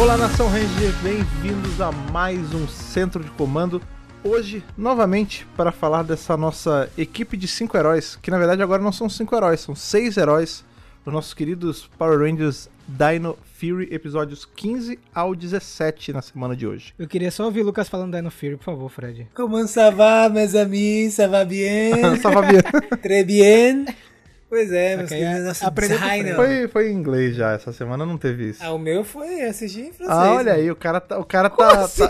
Olá, Nação Ranger, bem-vindos a mais um Centro de Comando. Hoje, novamente, para falar dessa nossa equipe de cinco heróis, que na verdade agora não são cinco heróis, são seis heróis, os nossos queridos Power Rangers Dino Fury, episódios 15 ao 17 na semana de hoje. Eu queria só ouvir o Lucas falando Dino Fury, por favor, Fred. Comment ça va, mes amis? Ça va bien? Só Fabiano. Très bien? Pois é, meus queridos, nosso aprendeu o designer. Foi, foi em inglês já, essa semana não teve isso. Ah, o meu foi assistir em francês. Ah, olha né? aí, o cara tá. O cara tá, tá-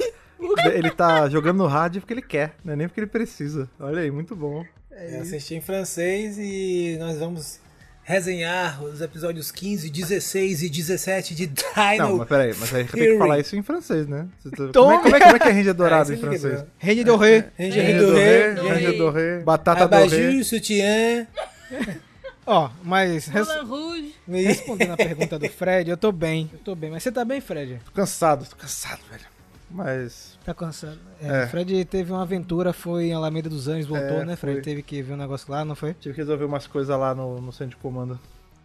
Ele tá jogando no rádio porque ele quer, não é nem porque ele precisa. Olha aí, muito bom. Eu assisti em francês e nós vamos resenhar os episódios 15, 16 e 17 de Dino. Não, mas peraí, mas aí tem que falar isso em francês, né? Tá-! Como é, como é- como é que é Ranger Dourado Ah, em é francês? legal. Rede do Rei. Ranger Ranger do Rei, Doré, Ranger Doré, Batata Abajur, Doré. sutiã. Ó, mas res- respondendo a pergunta do Fred, eu tô bem. Eu tô bem. Mas você tá bem, Fred? Tô cansado, tô cansado, velho. Mas. Tá cansado. É, É. Fred teve uma aventura, foi em Alameda dos Anjos, voltou, É, né, Fred? foi. Teve que ver um negócio lá, não foi? Tive que resolver umas coisas lá no, no centro de comando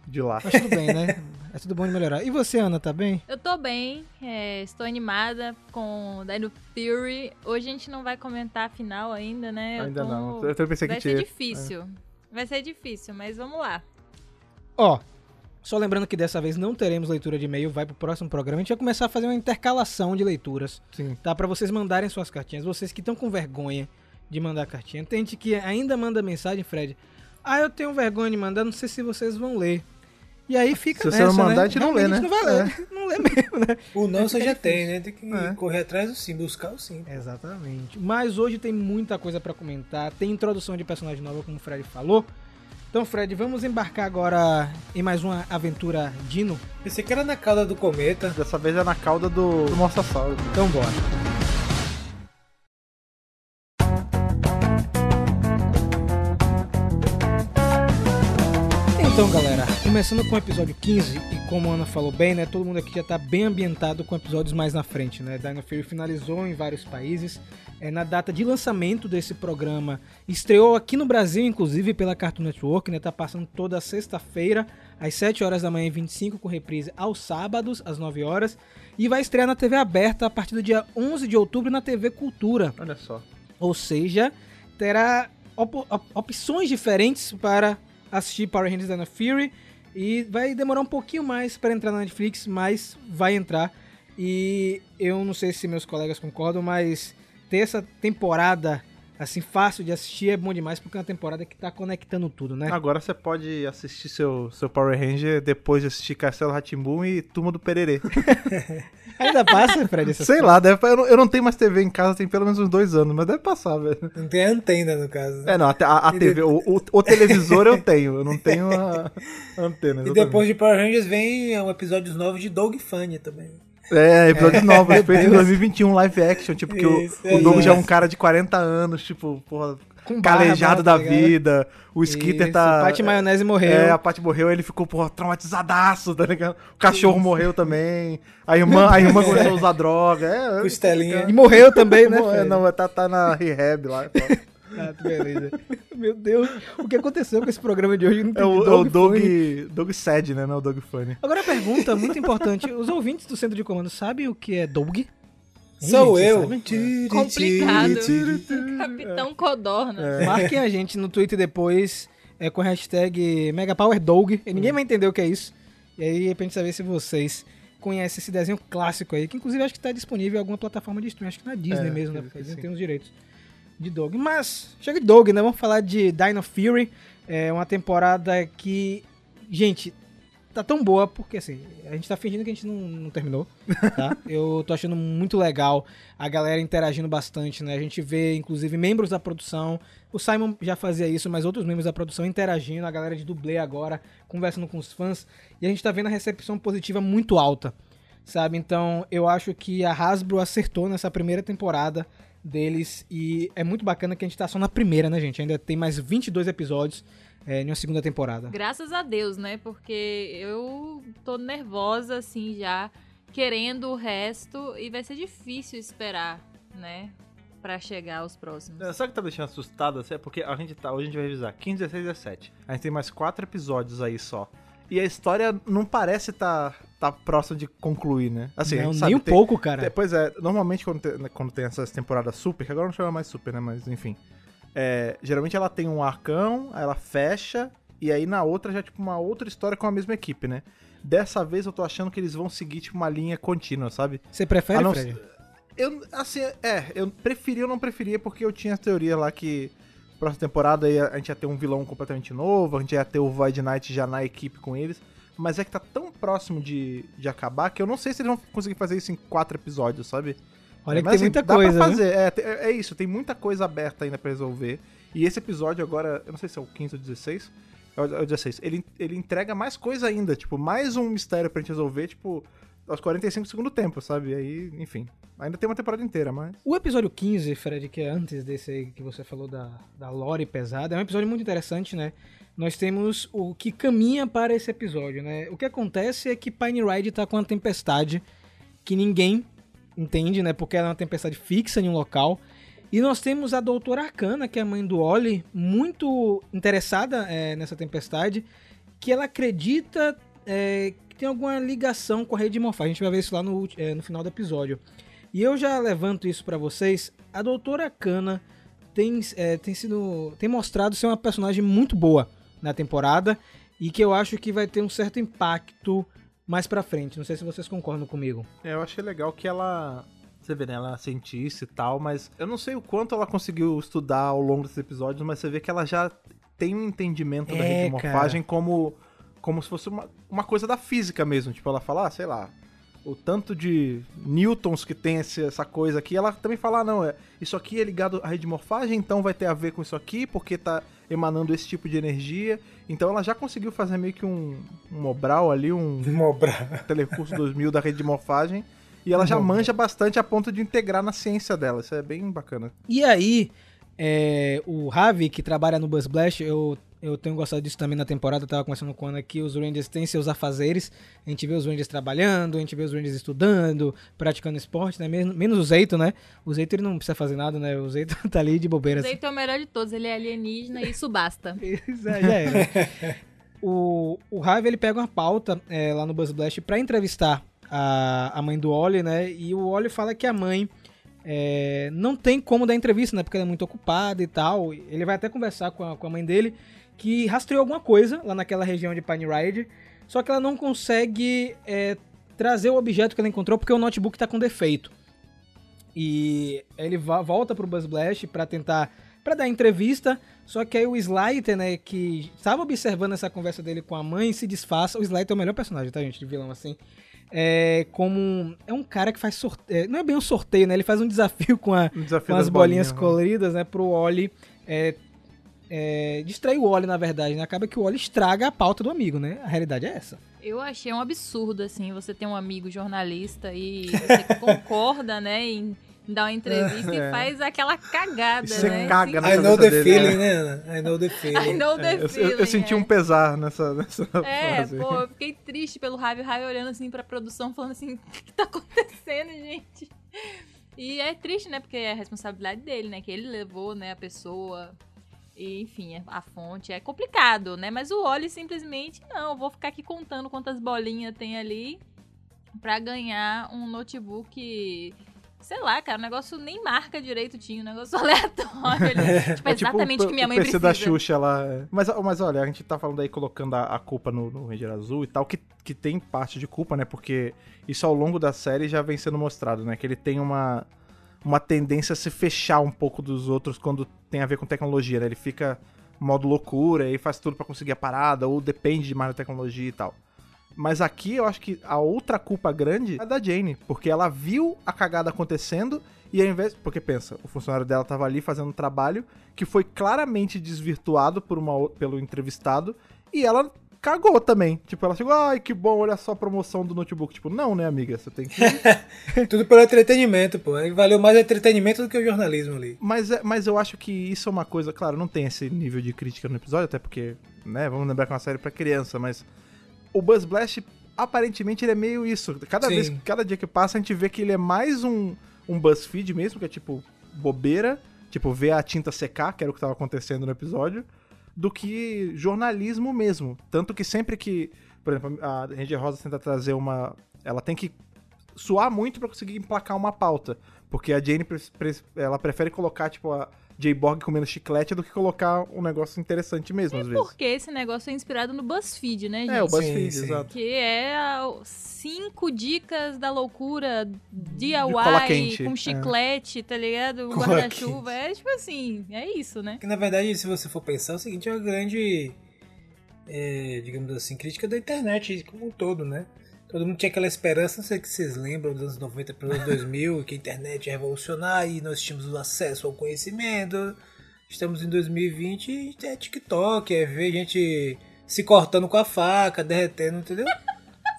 de lá. Mas tudo bem, né? É tudo bom de melhorar. E você, Ana, tá bem? Eu tô bem, é, estou animada com Dino Fury. Hoje a gente não vai comentar a final ainda, né? Eu Ainda tô- não. Eu também pensei Vai que ser tinha. difícil. Vai ser difícil, mas vamos lá. Ó, só lembrando que dessa vez não teremos leitura de e-mail, vai pro próximo programa. A gente vai começar a fazer uma intercalação de leituras. Sim. tá? Pra vocês mandarem suas cartinhas. Vocês que estão com vergonha de mandar cartinha. Tem gente que ainda manda mensagem, Fred. Ah, eu tenho vergonha de mandar, não sei se vocês vão ler. E aí fica Se você nessa, não mandar, né? a gente não lê, né? não vai ler. Não lê mesmo, né? O não você já tem, né? Tem que É. correr atrás do sim, buscar o sim. Exatamente. Mas hoje tem muita coisa pra comentar. Tem introdução de personagem nova, como o Fred falou. Então, Fred, vamos embarcar agora em mais uma aventura Dino. Pensei que era na cauda do cometa. Dessa vez é na cauda do, do Mossassauro. Então, bora. Então, galera, começando com o episódio 15, e como a Ana falou bem, né, todo mundo aqui já tá bem ambientado com episódios mais na frente, né? Dino Fury finalizou em vários países. É, na data de lançamento desse programa, estreou aqui no Brasil, inclusive, pela Cartoon Network, né? Tá passando toda sexta-feira, às 7 horas da manhã e 25, com reprise aos sábados, às 9 horas. E vai estrear na TV aberta a partir do dia 11 de outubro na TV Cultura. Olha só. Ou seja, terá op- op- opções diferentes para assistir Power Rangers Dino Fury. E vai demorar um pouquinho mais para entrar na Netflix, mas vai entrar. E eu não sei se meus colegas concordam, mas ter essa temporada assim fácil de assistir é bom demais, porque é uma temporada que tá conectando tudo, né? Agora você pode assistir seu, seu Power Ranger depois de assistir Castelo Ratimbum e Turma do Pererê. Ainda passa, Fred, essas Sei lá, deve, eu, não, eu não tenho mais TV em casa, tem pelo menos uns dois anos, mas deve passar, velho. Não tem antena, no caso. É, não, a, a- a TV, o, o- o televisor eu tenho, eu não tenho a, a antena. E exatamente. depois de Power Rangers vem um episódios novos de Dog Funny também. É, episódio novo, Meu feito em Deus. 2021, live action, tipo, que o, Isso, o Doug já é um cara de 40 anos, tipo, porra, Com barba, calejado tá da ligado? vida, o Skitter Isso, tá... Pate Maionese morreu. É, a Paty morreu, ele ficou, porra, traumatizadaço, tá ligado? O cachorro morreu também, a irmã, a irmã começou a usar droga, é... é Costelinha. E morreu também, né? Não, é, Fred? não, tá, tá na rehab lá. tá. Ah, beleza. Meu Deus, o que aconteceu com esse programa de hoje? Não É o, entendi. é Funny. Doug Sad, né? Não é o Doug Funny. Agora a pergunta muito importante: os ouvintes do centro de comando sabem o que é Doug? Sou gente, eu. sabem? Complicado. Tiri, tiri. Capitão Codorna. É. Marquem a gente no Twitter depois é, com a hashtag MegaPowerDog. E ninguém vai entender o que é isso. E aí, pra gente saber se vocês conhecem esse desenho clássico aí, que inclusive acho que tá disponível em alguma plataforma de streaming, acho que na Disney É, mesmo, né? Porque que eles não sim. têm os direitos de Dog. Mas, chega de Dog, né? Vamos falar de Dino Fury. É uma temporada que, gente, tá tão boa porque assim, a gente tá fingindo que a gente não, não terminou, tá? Eu tô achando muito legal a galera interagindo bastante, né? A gente vê, inclusive, membros da produção. O Simon já fazia isso, mas outros membros da produção interagindo, a galera de dublê agora, conversando com os fãs. E a gente tá vendo a recepção positiva muito alta, sabe? Então, eu acho que a Hasbro acertou nessa primeira temporada deles. E é muito bacana que a gente tá só na primeira, né, gente? Ainda tem mais 22 episódios é, em uma segunda temporada. Graças a Deus, né? Porque eu tô nervosa, assim, já, querendo o resto. E vai ser difícil esperar, né? Pra chegar aos próximos. É, Sabe o que tá deixando assustado? assim? É porque a gente tá. Hoje a gente vai revisar 15, 16 17. A gente tem mais quatro episódios aí só. E a história não parece tá, tá próximo de concluir, né? Assim, não, gente nem sabe, um tem- pouco, cara. É, Pois é, normalmente quando tem, quando tem essas temporadas super, que agora não chama mais super, né? Mas enfim. É, geralmente ela tem um arcão, ela fecha, e aí na outra já é tipo uma outra história com a mesma equipe, né? Dessa vez eu tô achando que eles vão seguir tipo uma linha contínua, sabe? Você prefere, não, Fred? Eu, assim, é, eu preferia ou não preferia porque eu tinha a teoria lá que próxima temporada a gente ia ter um vilão completamente novo, a gente ia ter o Void Knight já na equipe com eles. Mas é que tá tão próximo de, de acabar que eu não sei se eles vão conseguir fazer isso em quatro episódios, sabe? Olha É, que mas, tem assim, muita coisa, fazer. É, te- é isso, tem muita coisa aberta ainda pra resolver. E esse episódio agora, eu não sei se é o 15 ou 16. É o é o 16. Ele, ele entrega mais coisa ainda, tipo, mais um mistério pra gente resolver, tipo, aos 45 do segundo tempo, sabe? E aí, enfim. Ainda tem uma temporada inteira, mas. O episódio 15, Fred, que é antes desse aí que você falou da, da lore pesada, é um episódio muito interessante, né? Nós temos o que caminha para esse episódio, né? O que acontece é que Pine Ride tá com uma tempestade que ninguém entende, né? Porque ela é uma tempestade fixa em um local. E nós temos a Doutora Arcana, que é a mãe do Oli, muito interessada é, nessa tempestade, que ela acredita é, que tem alguma ligação com a rede de morfagem. A gente vai ver isso lá no, é, no final do episódio. E eu já levanto isso pra vocês. A Doutora Kana tem, é, tem sido. tem mostrado ser uma personagem muito boa na temporada. E que eu acho que vai ter um certo impacto mais pra frente. Não sei se vocês concordam comigo. É, eu achei legal que ela. Você vê, né? Ela é cientista e tal, mas eu não sei o quanto ela conseguiu estudar ao longo desses episódios, mas você vê que ela já tem um entendimento da É, rede de morfagem como, como se fosse uma, uma coisa da física mesmo. Tipo, ela fala, ah, sei lá, o tanto de newtons que tem esse- essa coisa aqui, ela também fala, ah, não, é, isso aqui é ligado à rede de morfagem, então vai ter a ver com isso aqui, porque tá emanando esse tipo de energia. Então ela já conseguiu fazer meio que um, um Mobral ali, um. Telecurso 2000 da rede de morfagem. E ela já manja bastante a ponto de integrar na ciência dela. Isso é bem bacana. E aí, é, o Ravi, que trabalha no Buzz Blast, eu, eu tenho gostado disso também na temporada. Eu tava conversando com o Ana aqui. Os Rangers têm seus afazeres. A gente vê os Rangers trabalhando, a gente vê os Rangers estudando, praticando esporte, né? Menos, menos o Zeito, né? O Zeito ele não precisa fazer nada, né? O Zeito tá ali de bobeira. O Zeito é o melhor de todos, ele é alienígena e isso basta. Já era. o, o Ravi, ele pega uma pauta é, lá no Buzz Blast pra entrevistar a, a mãe do Oli, né? E o Oli fala que a mãe é, não tem como dar entrevista, né? Porque ela é muito ocupada e tal. Ele vai até conversar com a, com a mãe dele, que rastreou alguma coisa lá naquela região de Pine Ride, só que ela não consegue é, trazer o objeto que ela encontrou porque o notebook tá com defeito. E ele volta pro Buzz Blast pra tentar para dar entrevista, só que aí o Slyter, né, que estava observando essa conversa dele com a mãe, se disfarça. O Slyter é o melhor personagem, tá, gente, de vilão assim. É como um- é um cara que faz sorteio, não é bem um sorteio, né? Ele faz um desafio com a Um desafio com as bolinhas né? coloridas, né, pro Oli é, é, distrair o Oli, na verdade, né? Acaba que o Oli estraga a pauta do amigo, né? A realidade é essa. Eu achei um absurdo, assim, você ter um amigo jornalista e você concorda, né, em dar uma entrevista É. e faz aquela cagada, você né? caga na I know the dele, feeling, né, Ana? I know the I feeling. know the É, eu, eu- feeling, eu senti é. um pesar nessa, nessa É, frase. pô, eu fiquei triste pelo Ravi, o Ravi olhando assim pra produção, falando assim, o que tá acontecendo, gente? E é triste, né, porque é a responsabilidade dele, né, que ele levou, né, a pessoa, e enfim, a fonte, é complicado, né, mas o Oli simplesmente, não, eu vou ficar aqui contando quantas bolinhas tem ali pra ganhar um notebook... Sei lá, cara, o negócio nem marca direito tinha, um negócio aleatório. ali. tipo, É tipo exatamente o que minha mãe PC precisa. da Xuxa lá. é. Mas, mas olha, a gente tá falando aí colocando a, a culpa no, no Ranger Azul e tal, que, que tem parte de culpa, né? Porque isso ao longo da série já vem sendo mostrado, né? Que ele tem uma, uma tendência a se fechar um pouco dos outros quando tem a ver com tecnologia, né? Ele fica modo loucura e faz tudo pra conseguir a parada, ou depende de mais da tecnologia e tal. Mas aqui eu acho que a outra culpa grande é da Jane, porque ela viu a cagada acontecendo e ao invés. Porque pensa, o funcionário dela tava ali fazendo um trabalho que foi claramente desvirtuado por uma, pelo entrevistado e ela cagou também. Tipo, ela chegou, ai que bom, olha só a promoção do notebook. Tipo, não, né, amiga? Você tem que. Tudo pelo entretenimento, pô. Valeu mais o entretenimento do que o jornalismo ali. Mas, é- mas eu acho que isso é uma coisa, claro, não tem esse nível de crítica no episódio, até porque, né, vamos lembrar que é uma série pra criança, mas o Buzz Blast, aparentemente, ele é meio isso. Cada Sim. vez, cada dia que passa, a gente vê que ele é mais um, um BuzzFeed mesmo, que é tipo bobeira, tipo ver a tinta secar, que era o que tava acontecendo no episódio, do que jornalismo mesmo. Tanto que sempre que, por exemplo, a Ranger Rosa tenta trazer uma. Ela tem que suar muito pra conseguir emplacar uma pauta. Porque a Jane ela prefere colocar, tipo, a J-Borg comendo chiclete do que colocar um negócio interessante mesmo, às vezes. Porque esse negócio é inspirado no BuzzFeed, né, gente? É, o BuzzFeed, Sim, sim. exato. Que é cinco dicas da loucura DIY quente, é. com chiclete, tá ligado? Um guarda-chuva. É tipo assim, é isso, né? Que na verdade, se você for pensar, é o seguinte é uma grande, é, digamos assim, crítica da internet como um todo, né? Todo mundo tinha aquela esperança, não sei se vocês lembram, dos anos 90 para os anos 2000, que a internet ia revolucionar e nós tínhamos o acesso ao conhecimento. Estamos em 2020 e é TikTok, é ver gente se cortando com a faca, derretendo, entendeu?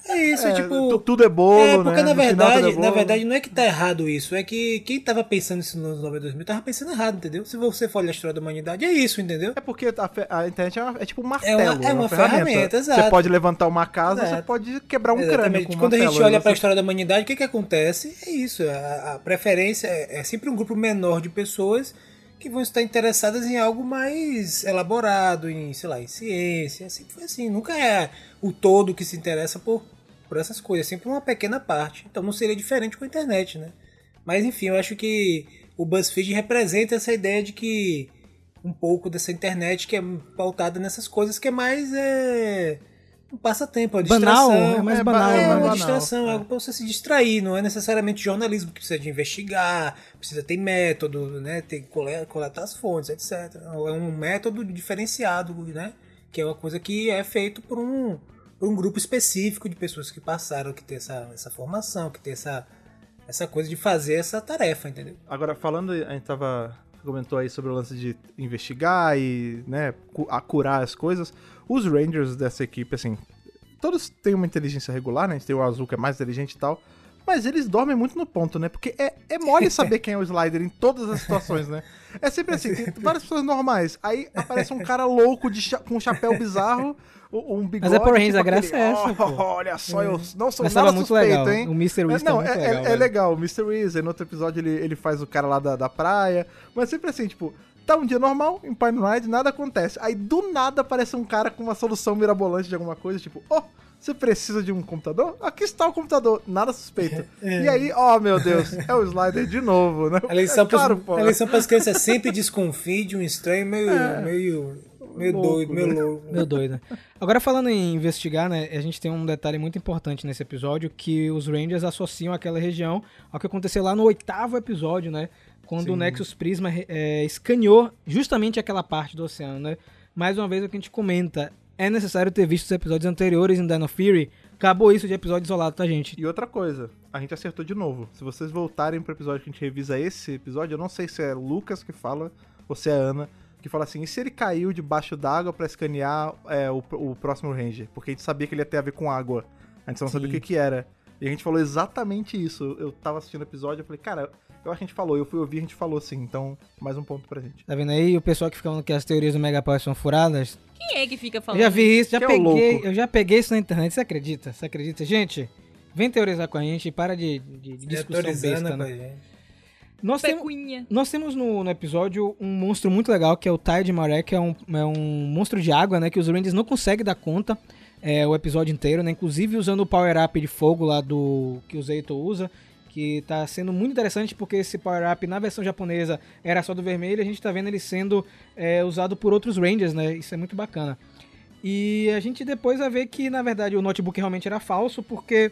É isso, é, É, tipo... tu- tudo é bolo, É, né? porque na No final tudo verdade, é na verdade não é que tá errado isso, é que quem tava pensando isso nos anos 90 2000 tava pensando errado, entendeu? Se você for olhar a história da humanidade, é isso, entendeu? É porque a, a internet é, uma- é tipo um martelo. É uma- é uma ferramenta, Você exato. pode levantar uma casa, Exato. você pode quebrar um crânio Exatamente. com um Quando a gente olha né? para a Você- história da humanidade, o que que acontece? É isso, a, a preferência é, é sempre um grupo menor de pessoas que vão estar interessadas em algo mais elaborado, em, sei lá, em ciência, sempre foi assim, nunca é o todo que se interessa por, por essas coisas, é sempre uma pequena parte. Então não seria diferente com a internet, né? Mas enfim, eu acho que o BuzzFeed representa essa ideia de que um pouco dessa internet que é pautada nessas coisas que é mais é, um passatempo, é uma Banal, distração. é mais É banal. É né? uma banal, distração, é é. algo pra você se distrair, não é necessariamente jornalismo que precisa de investigar, precisa ter método, né, ter coletar as fontes, etc. É um método diferenciado, né, que é uma coisa que é feito por um, um grupo específico de pessoas que passaram, que tem essa, essa formação, que tem essa, essa coisa de fazer essa tarefa, entendeu? Agora, falando, a gente tava. comentou aí sobre o lance de investigar e, né, cu- a curar as coisas. Os Rangers dessa equipe, assim, todos têm uma inteligência regular, né? A gente tem o Azul que é mais inteligente e tal. Mas eles dormem muito no ponto, né? Porque é, é mole saber quem é o Slider em todas as situações, né? É sempre assim, tem várias pessoas normais. Aí aparece um cara louco de cha- com um chapéu bizarro, um bigode. Mas é Power Rangers, a graça é essa, "Oh, pô." Olha só, eu não sou Mas nada muito suspeito, legal. hein? O Mr. É, Whis não, é, é- legal. é velho. legal. O Mr. Reese, no outro episódio, ele, ele faz o cara lá da, da praia. Mas sempre assim, tipo, tá um dia normal, em Pine Ride, nada acontece. Aí do nada aparece um cara com uma solução mirabolante de alguma coisa, tipo, ó, você precisa de um computador? Aqui está o computador, nada suspeito. E aí, ó, meu Deus, é o Slider de novo, né? A lição, é claro, pras, pô. a lição pras crianças é sempre desconfie de um estranho meio, meio, meio Louco, doido, meio né? louco. Meu doido. Agora falando em investigar, né, a gente tem um detalhe muito importante nesse episódio que os Rangers associam aquela região ao que aconteceu lá no oitavo episódio, né, quando o Nexus Prisma é, escaneou justamente aquela parte do oceano, né. Mais uma vez o que a gente comenta, é necessário ter visto os episódios anteriores em Dino Fury. Acabou isso de episódio isolado, tá, gente? E outra coisa, a gente acertou de novo. Se vocês voltarem pro episódio que a gente revisa esse episódio, eu não sei se é Lucas que fala ou se é Ana que fala assim: e se ele caiu debaixo d'água pra escanear é, o, o próximo Ranger? Porque a gente sabia que ele ia ter a ver com água. A gente só não sabia o que, que era. E a gente falou exatamente isso. Eu tava assistindo o episódio eu falei, cara, eu acho que a gente falou. Eu fui ouvir, a gente falou assim. Então, mais um ponto pra gente. Tá vendo aí o pessoal que fica falando que as teorias do Megapower são furadas? Quem é que fica Eu falando? já vi isso, já Que é peguei, louco. eu já peguei isso na internet, você acredita? Você acredita? Gente, vem teorizar com a gente e para de, de, de discussão besta, né? Nós temos, nós temos no, no episódio um monstro muito legal, que é o Tide Maré, que é um, é um monstro de água, né? Que os Rangers não conseguem dar conta é, o episódio inteiro, né? Inclusive usando o Power Up de fogo lá do que o Zeito usa. Que tá sendo muito interessante porque esse Power Up na versão japonesa era só do vermelho, a gente tá vendo ele sendo é, usado por outros Rangers, né? Isso é muito bacana. E a gente depois vai ver que, na verdade, o notebook realmente era falso, porque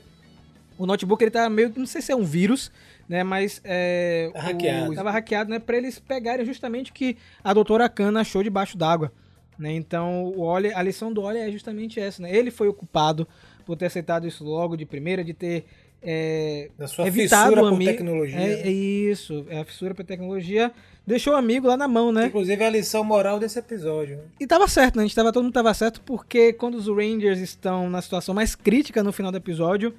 o notebook ele tá meio não sei se é um vírus, né, mas é, Tá hackeado. o, tava hackeado, né, para eles pegarem justamente o que a doutora Kana achou debaixo d'água, né? Então, o Oli, a lição do Oli é justamente essa, né? Ele foi o culpado por ter aceitado isso logo de primeira, de ter é, Da sua evitado fissura o amigo. tecnologia. É, é isso, é a fissura por tecnologia. Deixou o amigo lá na mão, né? Inclusive é a lição moral desse episódio. né? E tava certo, né? A gente tava, todo mundo tava certo, porque quando os Rangers estão na situação mais crítica no final do episódio,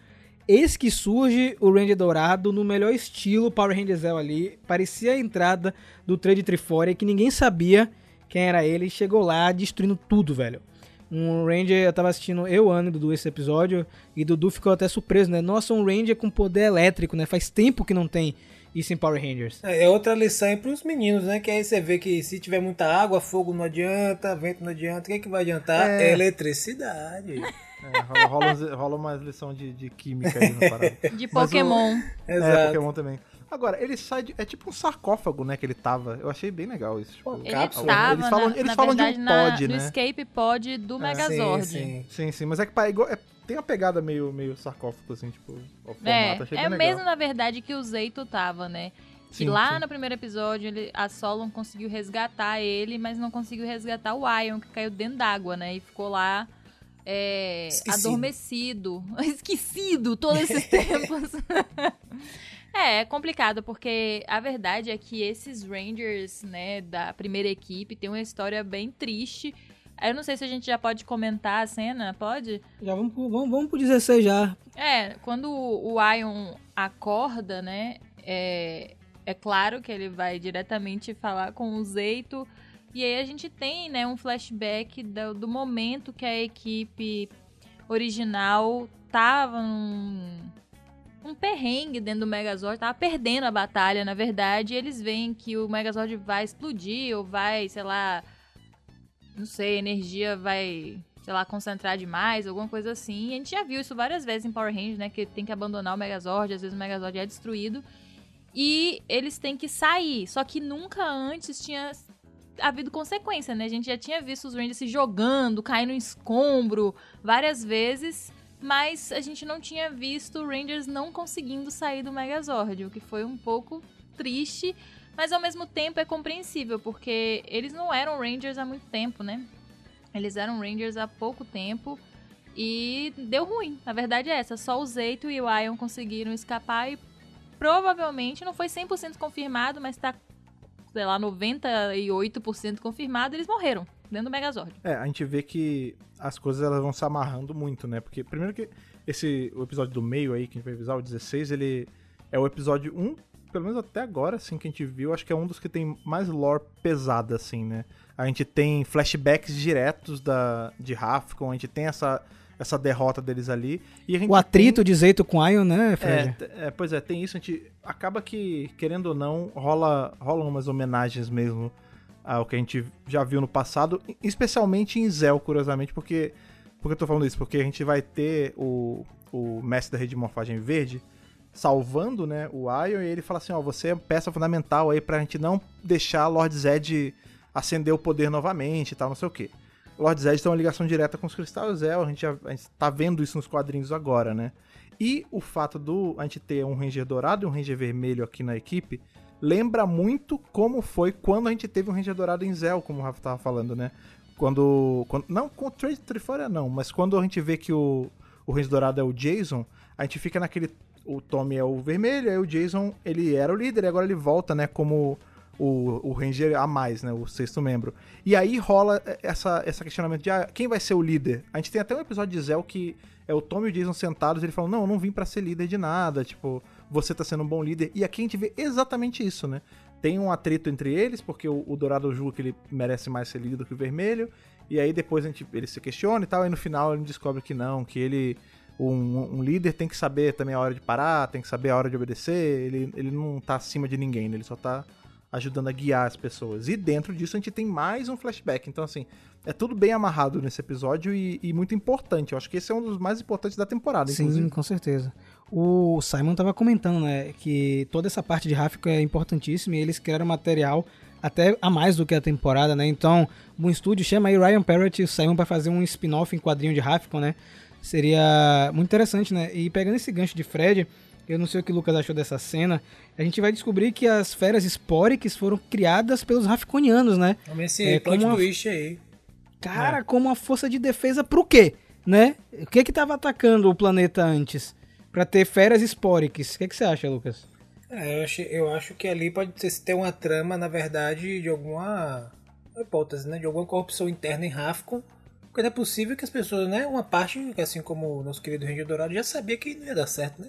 eis que surge o Ranger Dourado no melhor estilo Power Ranger Zell ali. Parecia a entrada do Trade Triforia, que ninguém sabia quem era ele, e chegou lá destruindo tudo, velho. Um Ranger, eu tava assistindo eu, Ana e Dudu esse episódio, e Dudu ficou até surpreso, né? Nossa, um Ranger com poder elétrico, né? Faz tempo que não tem isso em Power Rangers. É é outra lição aí pros meninos, né? Que aí você vê que se tiver muita água, fogo não adianta, vento não adianta. O que, é que vai adiantar? É. Eletricidade. É, rola, rola, uma lição de, de química aí no parada. De Mas o- Pokémon. É, Exato. Pokémon também. Agora, ele sai de, É tipo um sarcófago, né? Que ele tava. Eu achei bem legal isso. Tipo, Ele Cápsula, tava, Eles falam, na, eles na falam verdade, de um na- pod, no né? escape pod do Megazord. Sim, sim. Sim, sim. Mas é que é igual- é- tem uma pegada meio, meio sarcófago, assim, tipo, o formato. É, achei é legal. mesmo, na verdade, que o Zeito tava, né? Que Sim, lá sim. no primeiro episódio, ele, a Solon conseguiu resgatar ele, mas não conseguiu resgatar o Ion, que caiu dentro d'água, né? E ficou lá é, adormecido. Esquecido todos esses tempos. é, é complicado, porque a verdade é que esses Rangers, né, da primeira equipe, tem uma história bem triste. Eu não sei se a gente já pode comentar a cena, pode? Já vamos, pro- vamos, vamos pro 16 já. É, quando o Ion acorda, né? É, é claro que ele vai diretamente falar com o Zeito. E aí a gente tem, né, um flashback do, do momento que a equipe original tava num, um perrengue dentro do Megazord, tava perdendo a batalha, na verdade. E eles veem que o Megazord vai explodir ou vai, sei lá, não sei, energia vai, sei lá, concentrar demais, alguma coisa assim. E a gente já viu isso várias vezes em Power Rangers, né? Que tem que abandonar o Megazord, às vezes o Megazord é destruído. E eles têm que sair. Só que nunca antes tinha havido consequência, né? A gente já tinha visto os Rangers se jogando, caindo em escombro várias vezes. Mas a gente não tinha visto Rangers não conseguindo sair do Megazord, o que foi um pouco triste, mas ao mesmo tempo é compreensível, porque eles não eram Rangers há muito tempo, né? Eles eram Rangers há pouco tempo e deu ruim. A verdade é essa, só o Zeito e o Ion conseguiram escapar e provavelmente não foi 100% confirmado, mas tá, sei lá, 98% confirmado, eles morreram dentro do Megazord. É, a gente vê que as coisas elas vão se amarrando muito, né? Porque, primeiro que esse o episódio do meio aí, que a gente vai avisar, o 16, ele é o episódio 1, pelo menos até agora, assim, que a gente viu, acho que é um dos que tem mais lore pesada, assim, né? A gente tem flashbacks diretos da, de Rafcon, a gente tem essa, essa derrota deles ali. E a gente O atrito tem- de Zeito com Ion, né, é, Fred? t- é, pois é, tem isso, a gente acaba que, querendo ou não, rola, rolam umas homenagens mesmo ao que a gente já viu no passado, especialmente em Zell, curiosamente, porque. Por que eu tô falando isso? Porque a gente vai ter o, o mestre da rede de morfagem verde salvando, né, o Ion, e ele fala assim, ó, você é peça fundamental aí pra gente não deixar Lord Zed acender o poder novamente e tal, não sei o quê. Lord Zed tem uma ligação direta com os cristais Zell, a gente, já, a gente tá vendo isso nos quadrinhos agora, né? E o fato do a gente ter um Ranger dourado e um Ranger vermelho aqui na equipe lembra muito como foi quando a gente teve um Ranger dourado em Zell, como o Rafa tava falando, né? Quando. quando não, com o Trade Trifória não, mas quando a gente vê que o, o Ranger dourado é o Jason, a gente fica naquele. O Tommy é o vermelho, aí o Jason ele era o líder e agora ele volta, né, como o, o Ranger a mais, né, o sexto membro. E aí rola essa, essa questionamento de ah, quem vai ser o líder? A gente tem até um episódio de Zell que é o Tommy e o Jason sentados ele fala, não, eu não vim pra ser líder de nada, tipo, você tá sendo um bom líder. E aqui a gente vê exatamente isso, né? Tem um atrito entre eles, porque o, o Dourado julga que ele merece mais ser líder do que o Vermelho, e aí depois a gente, ele se questiona e tal, e no final ele descobre que não, que ele... Um, um líder tem que saber também a hora de parar, tem que saber a hora de obedecer, ele, ele não tá acima de ninguém, né? ele só tá ajudando a guiar as pessoas. E dentro disso a gente tem mais um flashback. Então, assim, é tudo bem amarrado nesse episódio e, e muito importante. Eu acho que esse é um dos mais importantes da temporada, Sim, inclusive. com certeza. O Simon tava comentando, né, que toda essa parte de Rafco é importantíssima e eles criaram material até a mais do que a temporada, né? Então, um estúdio chama aí Ryan Parrott e o Simon para fazer um spin-off em quadrinho de Rafco, né? Seria muito interessante, né? E pegando esse gancho de Fred, eu não sei o que o Lucas achou dessa cena, a gente vai descobrir que as feras Sporix foram criadas pelos Rafconianos, né? Vamos esse É, plot uma- twist aí. Cara, como uma força de defesa pro quê? Né? O que que tava atacando o planeta antes? Pra ter feras Sporix. O que que você acha, Lucas? É, eu, acho, eu acho que ali pode ter, ter uma trama, na verdade, de alguma hipótese, né? De alguma corrupção interna em Rafcon. Porque não é possível que as pessoas, né? Uma parte, assim como o nosso querido Ranger Dourado, já sabia que não ia dar certo, né?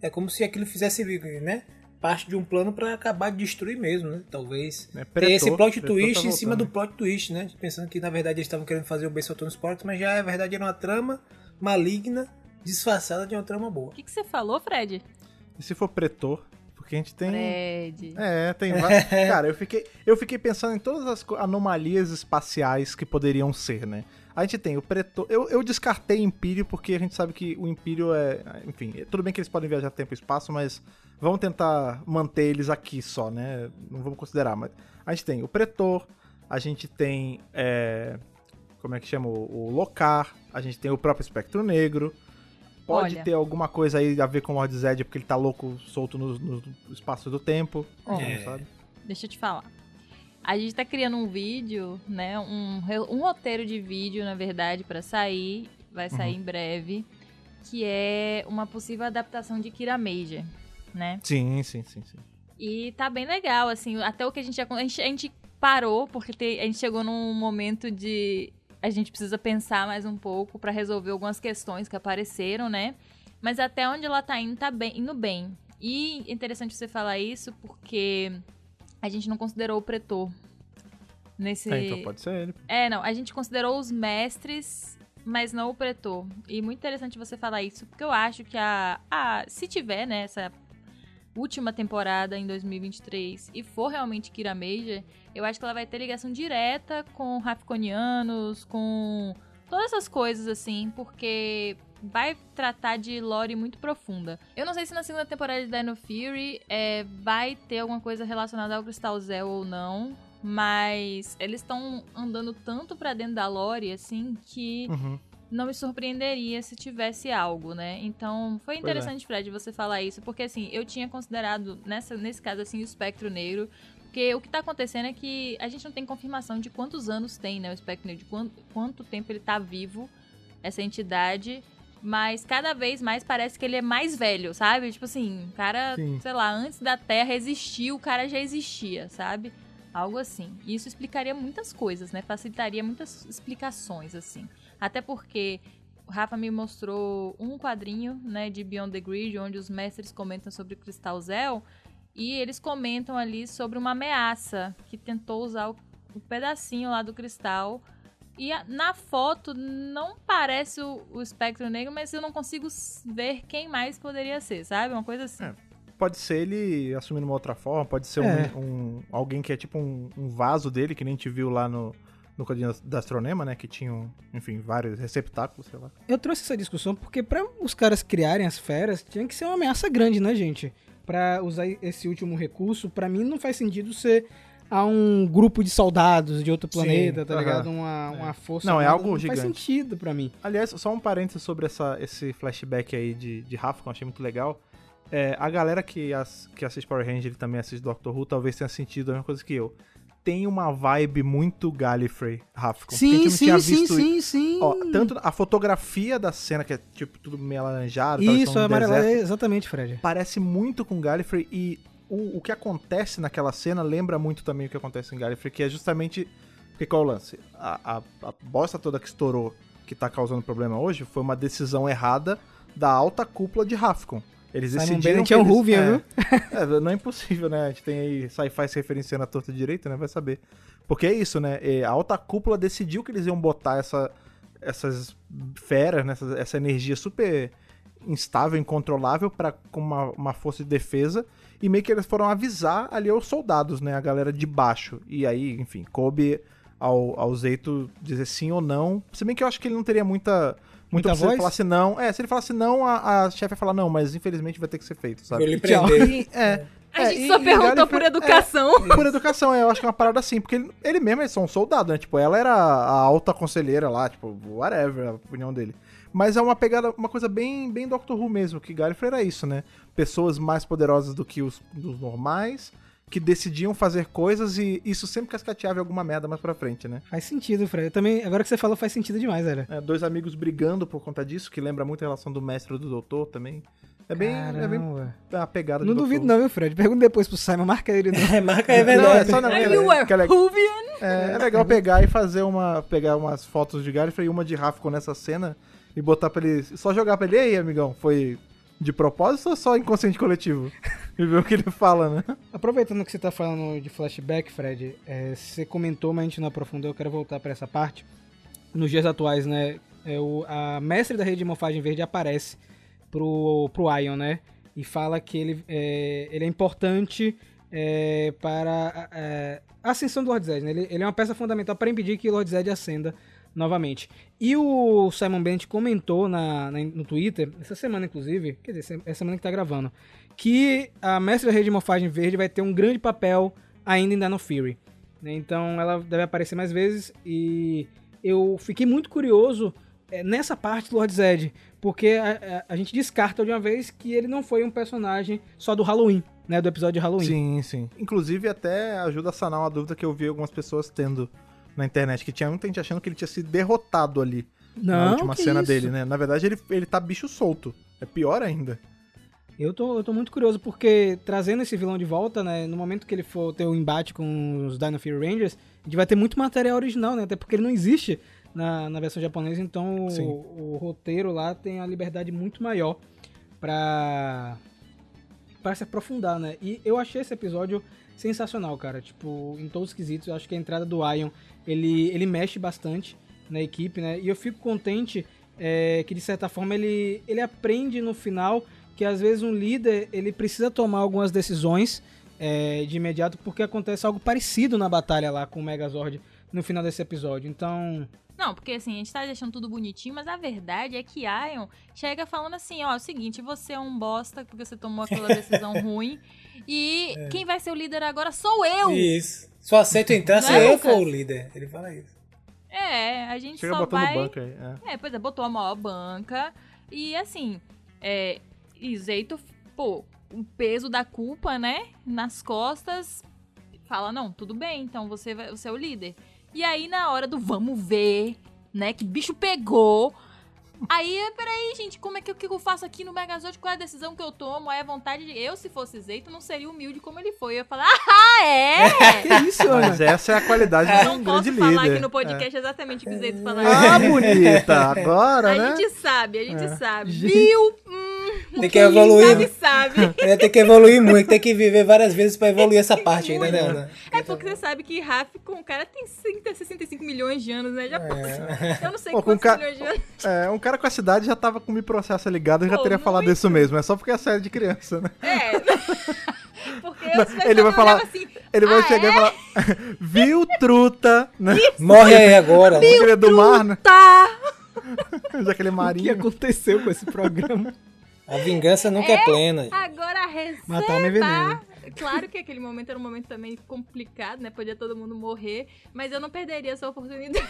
É como se aquilo fizesse, né? Parte de um plano pra acabar de destruir mesmo, né? Talvez. É, Tem Pretor- esse plot Pretor twist tá em cima do plot twist, né? Pensando que na verdade eles estavam querendo fazer o Base Autumn Sports, mas já na verdade era uma trama maligna, disfarçada de uma trama boa. O que, que você falou, Fred? E se for pretor, porque a gente tem. Fred. É, tem vários. Cara, eu fiquei, eu fiquei pensando em todas as anomalias espaciais que poderiam ser, né? A gente tem o Pretor. Eu, eu descartei Império porque a gente sabe que o Império é. Enfim, tudo bem que eles podem viajar tempo e espaço, mas vamos tentar manter eles aqui só, né? Não vamos considerar, mas. A gente tem o Pretor, a gente tem. é, como é que chama? O, o Locar, a gente tem o próprio Espectro Negro. Pode Olha. ter alguma coisa aí a ver com o Lord Zed, porque ele tá louco, solto no, no espaço do tempo. É. sabe? Deixa eu te falar. A gente tá criando um vídeo, né? Um, um roteiro de vídeo, na verdade, pra sair. Vai sair Uhum. em breve. Que é uma possível adaptação de Kira Major, né? Sim, sim, sim, sim. E tá bem legal, assim. Até o que a gente já. A gente, a gente parou, porque te- a gente chegou num momento de. A gente precisa pensar mais um pouco pra resolver algumas questões que apareceram, né? Mas até onde ela tá indo, tá bem, indo bem. E é interessante você falar isso, porque a gente não considerou o pretor. Nesse. É, então pode ser ele. É, não, a gente considerou os mestres, mas não o pretor. E muito interessante você falar isso, porque eu acho que a, a se tiver, né, essa última temporada em 2023 e for realmente Kira Major, eu acho que ela vai ter ligação direta com Rafconianos, com todas essas coisas assim, porque vai tratar de lore muito profunda. Eu não sei se na segunda temporada de Dino Fury é, vai ter alguma coisa relacionada ao Cristal Zell ou não, mas eles estão andando tanto pra dentro da lore assim que Uhum. Não me surpreenderia se tivesse algo, né? Então, foi é. interessante, Fred, você falar isso, porque assim, eu tinha considerado, nessa, nesse caso, assim, o espectro negro, porque o que tá acontecendo é que a gente não tem confirmação de quantos anos tem, né, o espectro negro, de quanto, quanto tempo ele tá vivo, essa entidade, mas cada vez mais parece que ele é mais velho, sabe? Tipo assim, o cara, Sim. sei lá, antes da Terra existir, o cara já existia, sabe? Algo assim. E isso explicaria muitas coisas, né? Facilitaria muitas explicações, assim. Até porque o Rafa me mostrou um quadrinho, né, de Beyond the Grid, onde os mestres comentam sobre o Cristal Zell, e eles comentam ali sobre uma ameaça que tentou usar o, o pedacinho lá do cristal. E a- na foto não parece o, o espectro negro, mas eu não consigo ver quem mais poderia ser, sabe? Uma coisa assim. É. Pode ser ele assumindo uma outra forma, pode ser um- É. um, alguém que é tipo um, um vaso dele, que nem a gente viu lá no, no quadrinho da Astronema, né? Que tinham, enfim, vários receptáculos, sei lá. Eu trouxe essa discussão porque pra os caras criarem as feras, tinha que ser uma ameaça grande, né, gente? Pra usar esse último recurso, pra mim não faz sentido ser a um grupo de soldados de outro Sim, planeta, tá aham. ligado? Uma, uma força. Não, é algo não faz gigante. sentido pra mim. Aliás, só um parênteses sobre essa, esse flashback aí de, de Rafa, que eu achei muito legal. É, a galera que, as, que assiste Power Ranger e também assiste Doctor Who talvez tenha sentido a mesma coisa que eu. Tem uma vibe muito Gallifrey, Rafa. Sim, sim, sim, sim, sim. Ó, tanto a fotografia da cena, que é tipo tudo meio alaranjado, Isso, no amarelo, é exatamente, Fred. parece muito com Gallifrey e o, o que acontece naquela cena lembra muito também o que acontece em Gallifrey, que é justamente. Porque qual é o lance? A, a, a bosta toda que estourou, que tá causando problema hoje, foi uma decisão errada da alta cúpula de Rafcon. Eles Simon decidiram. Bennett que é um Ruvian, é, viu? é, não é impossível, né? A gente tem aí sci-fi se referenciando a torta direita, né? Vai saber. Porque é isso, né? E A alta cúpula decidiu que eles iam botar essa, essas feras, né? essa, essa energia super instável, incontrolável, com uma, uma força de defesa. E meio que eles foram avisar ali aos soldados, né? A galera de baixo. E aí, enfim, coube ao, ao Zeito dizer sim ou não. Se bem que eu acho que ele não teria muita. Muita voz? falar se não. É, se ele falasse não, a, a chefe ia falar não, mas infelizmente vai ter que ser feito, sabe? ele Tchau. prender. E- é, A é, gente e- só e perguntou Gallifrey- por educação. é, por educação, é, eu acho que é uma parada assim, porque ele, ele mesmo é só um soldado, né? Tipo, ela era a alta conselheira lá, tipo, whatever, a opinião dele. Mas é uma pegada, uma coisa bem, bem Doctor Who mesmo, que Gallifrey era isso, né? Pessoas mais poderosas do que os, os normais, que decidiam fazer coisas e isso sempre cascateava em alguma merda mais pra frente, né? Faz sentido, Fred. Também, agora que você falou, faz sentido demais, velho. É, dois amigos brigando por conta disso, que lembra muito a relação do mestre e do doutor também. É bem, é bem a pegada Não duvido Doctor não, viu, Fred? Pergunta depois pro Simon, marca ele. É, marca Who. é Não, é verdade. só não, é- you a que é? É, é legal pegar e fazer uma. Pegar umas fotos de Gallifrey e uma de Rafco nessa cena e botar pra ele. Só jogar pra ele, e aí, amigão, foi de propósito ou só inconsciente coletivo? E ver o que ele fala, né? Aproveitando que você tá falando de flashback, Fred, é, você comentou, mas a gente não aprofundou, eu quero voltar pra essa parte. Nos dias atuais, né, é o, a mestre da rede de morfagem verde aparece pro, pro Ion, né? e fala que ele é, ele é importante é, para é, a ascensão do Lord Zed. Né? Ele, ele, é uma peça fundamental para impedir que Lord Zed ascenda novamente. E o Simon Bennett comentou na, na, no Twitter, essa semana inclusive, quer dizer, essa semana que tá gravando, que a Mestre da Rede de Morfagem Verde vai ter um grande papel ainda em Dino Fury. Né? Então ela deve aparecer mais vezes e eu fiquei muito curioso é, nessa parte do Lord Zed, porque a, a, a, gente descarta de uma vez que ele não foi um personagem só do Halloween, né, do episódio de Halloween. Sim, sim. Inclusive até ajuda a sanar uma dúvida que eu vi algumas pessoas tendo na internet, que tinha muita gente achando que ele tinha sido derrotado ali não, na última cena isso? dele, né? Na verdade ele, ele tá bicho solto. É pior ainda. Eu tô, eu tô muito curioso porque trazendo esse vilão de volta, né? No momento que ele for ter o um embate com os Dino Fury Rangers, a gente vai ter muito material original, né? Até porque ele não existe na, na versão japonesa, então o, o, roteiro lá tem a liberdade muito maior pra, pra se aprofundar, né? E eu achei esse episódio sensacional, cara. Tipo, em todos os quesitos, eu acho que a entrada do Ion, ele, ele mexe bastante na equipe, né? E eu fico contente é, que, de certa forma, ele, ele aprende no final que às vezes um líder ele precisa tomar algumas decisões é, de imediato porque acontece algo parecido na batalha lá com o Megazord no final desse episódio. Então. Não, porque assim, a gente tá deixando tudo bonitinho, mas a verdade é que Ion chega falando assim, ó, é o seguinte, você é um bosta porque você tomou aquela decisão ruim e é. quem vai ser o líder agora sou eu. Isso. Só aceito entrar se é, eu for o líder. Ele fala isso. É, a gente chega só vai... banca aí. É. é, pois é, botou a maior banca e assim, é, e Zeito, pô, o peso da culpa, né, nas costas, fala, não, tudo bem, então você, vai, você é o líder. E aí, na hora do vamos ver, né, que bicho pegou, Aí, peraí, gente, como é que, que eu faço aqui no Megazord? Qual é a decisão que eu tomo? Aí a vontade de. Eu, se fosse Zeito, não seria humilde como ele foi. Eu ia falar, ah, é! que isso, Mas essa é a qualidade de um grande líder. Eu não posso falar aqui no podcast é. exatamente o que o Zeito falou. Ah, bonita! Agora, a né? A gente sabe, a gente é. sabe. Viu? Hum, tem que evoluir. Sabe, sabe. É, tem que evoluir muito, tem que viver várias vezes pra evoluir essa parte ainda, né, Ana? É porque você sabe que Raf, com o cara, tem 65 milhões de anos, né? Já é. Eu não sei Pô, quantos ca... milhões de anos. É, um cara com essa idade já tava com o Mi Processo ligado e já teria falado isso mesmo. É só porque é série de criança, né? É. Porque ele vai falar, assim, ele vai ah, chegar é? e falar, viu truta, né? Morre aí agora. Viu né? do mar, né? Já aquele marinho. O que aconteceu com esse programa? A vingança nunca é, é plena. Agora a receba. Matar veneno. Claro que aquele momento era um momento também complicado, né? Podia todo mundo morrer, mas eu não perderia essa oportunidade.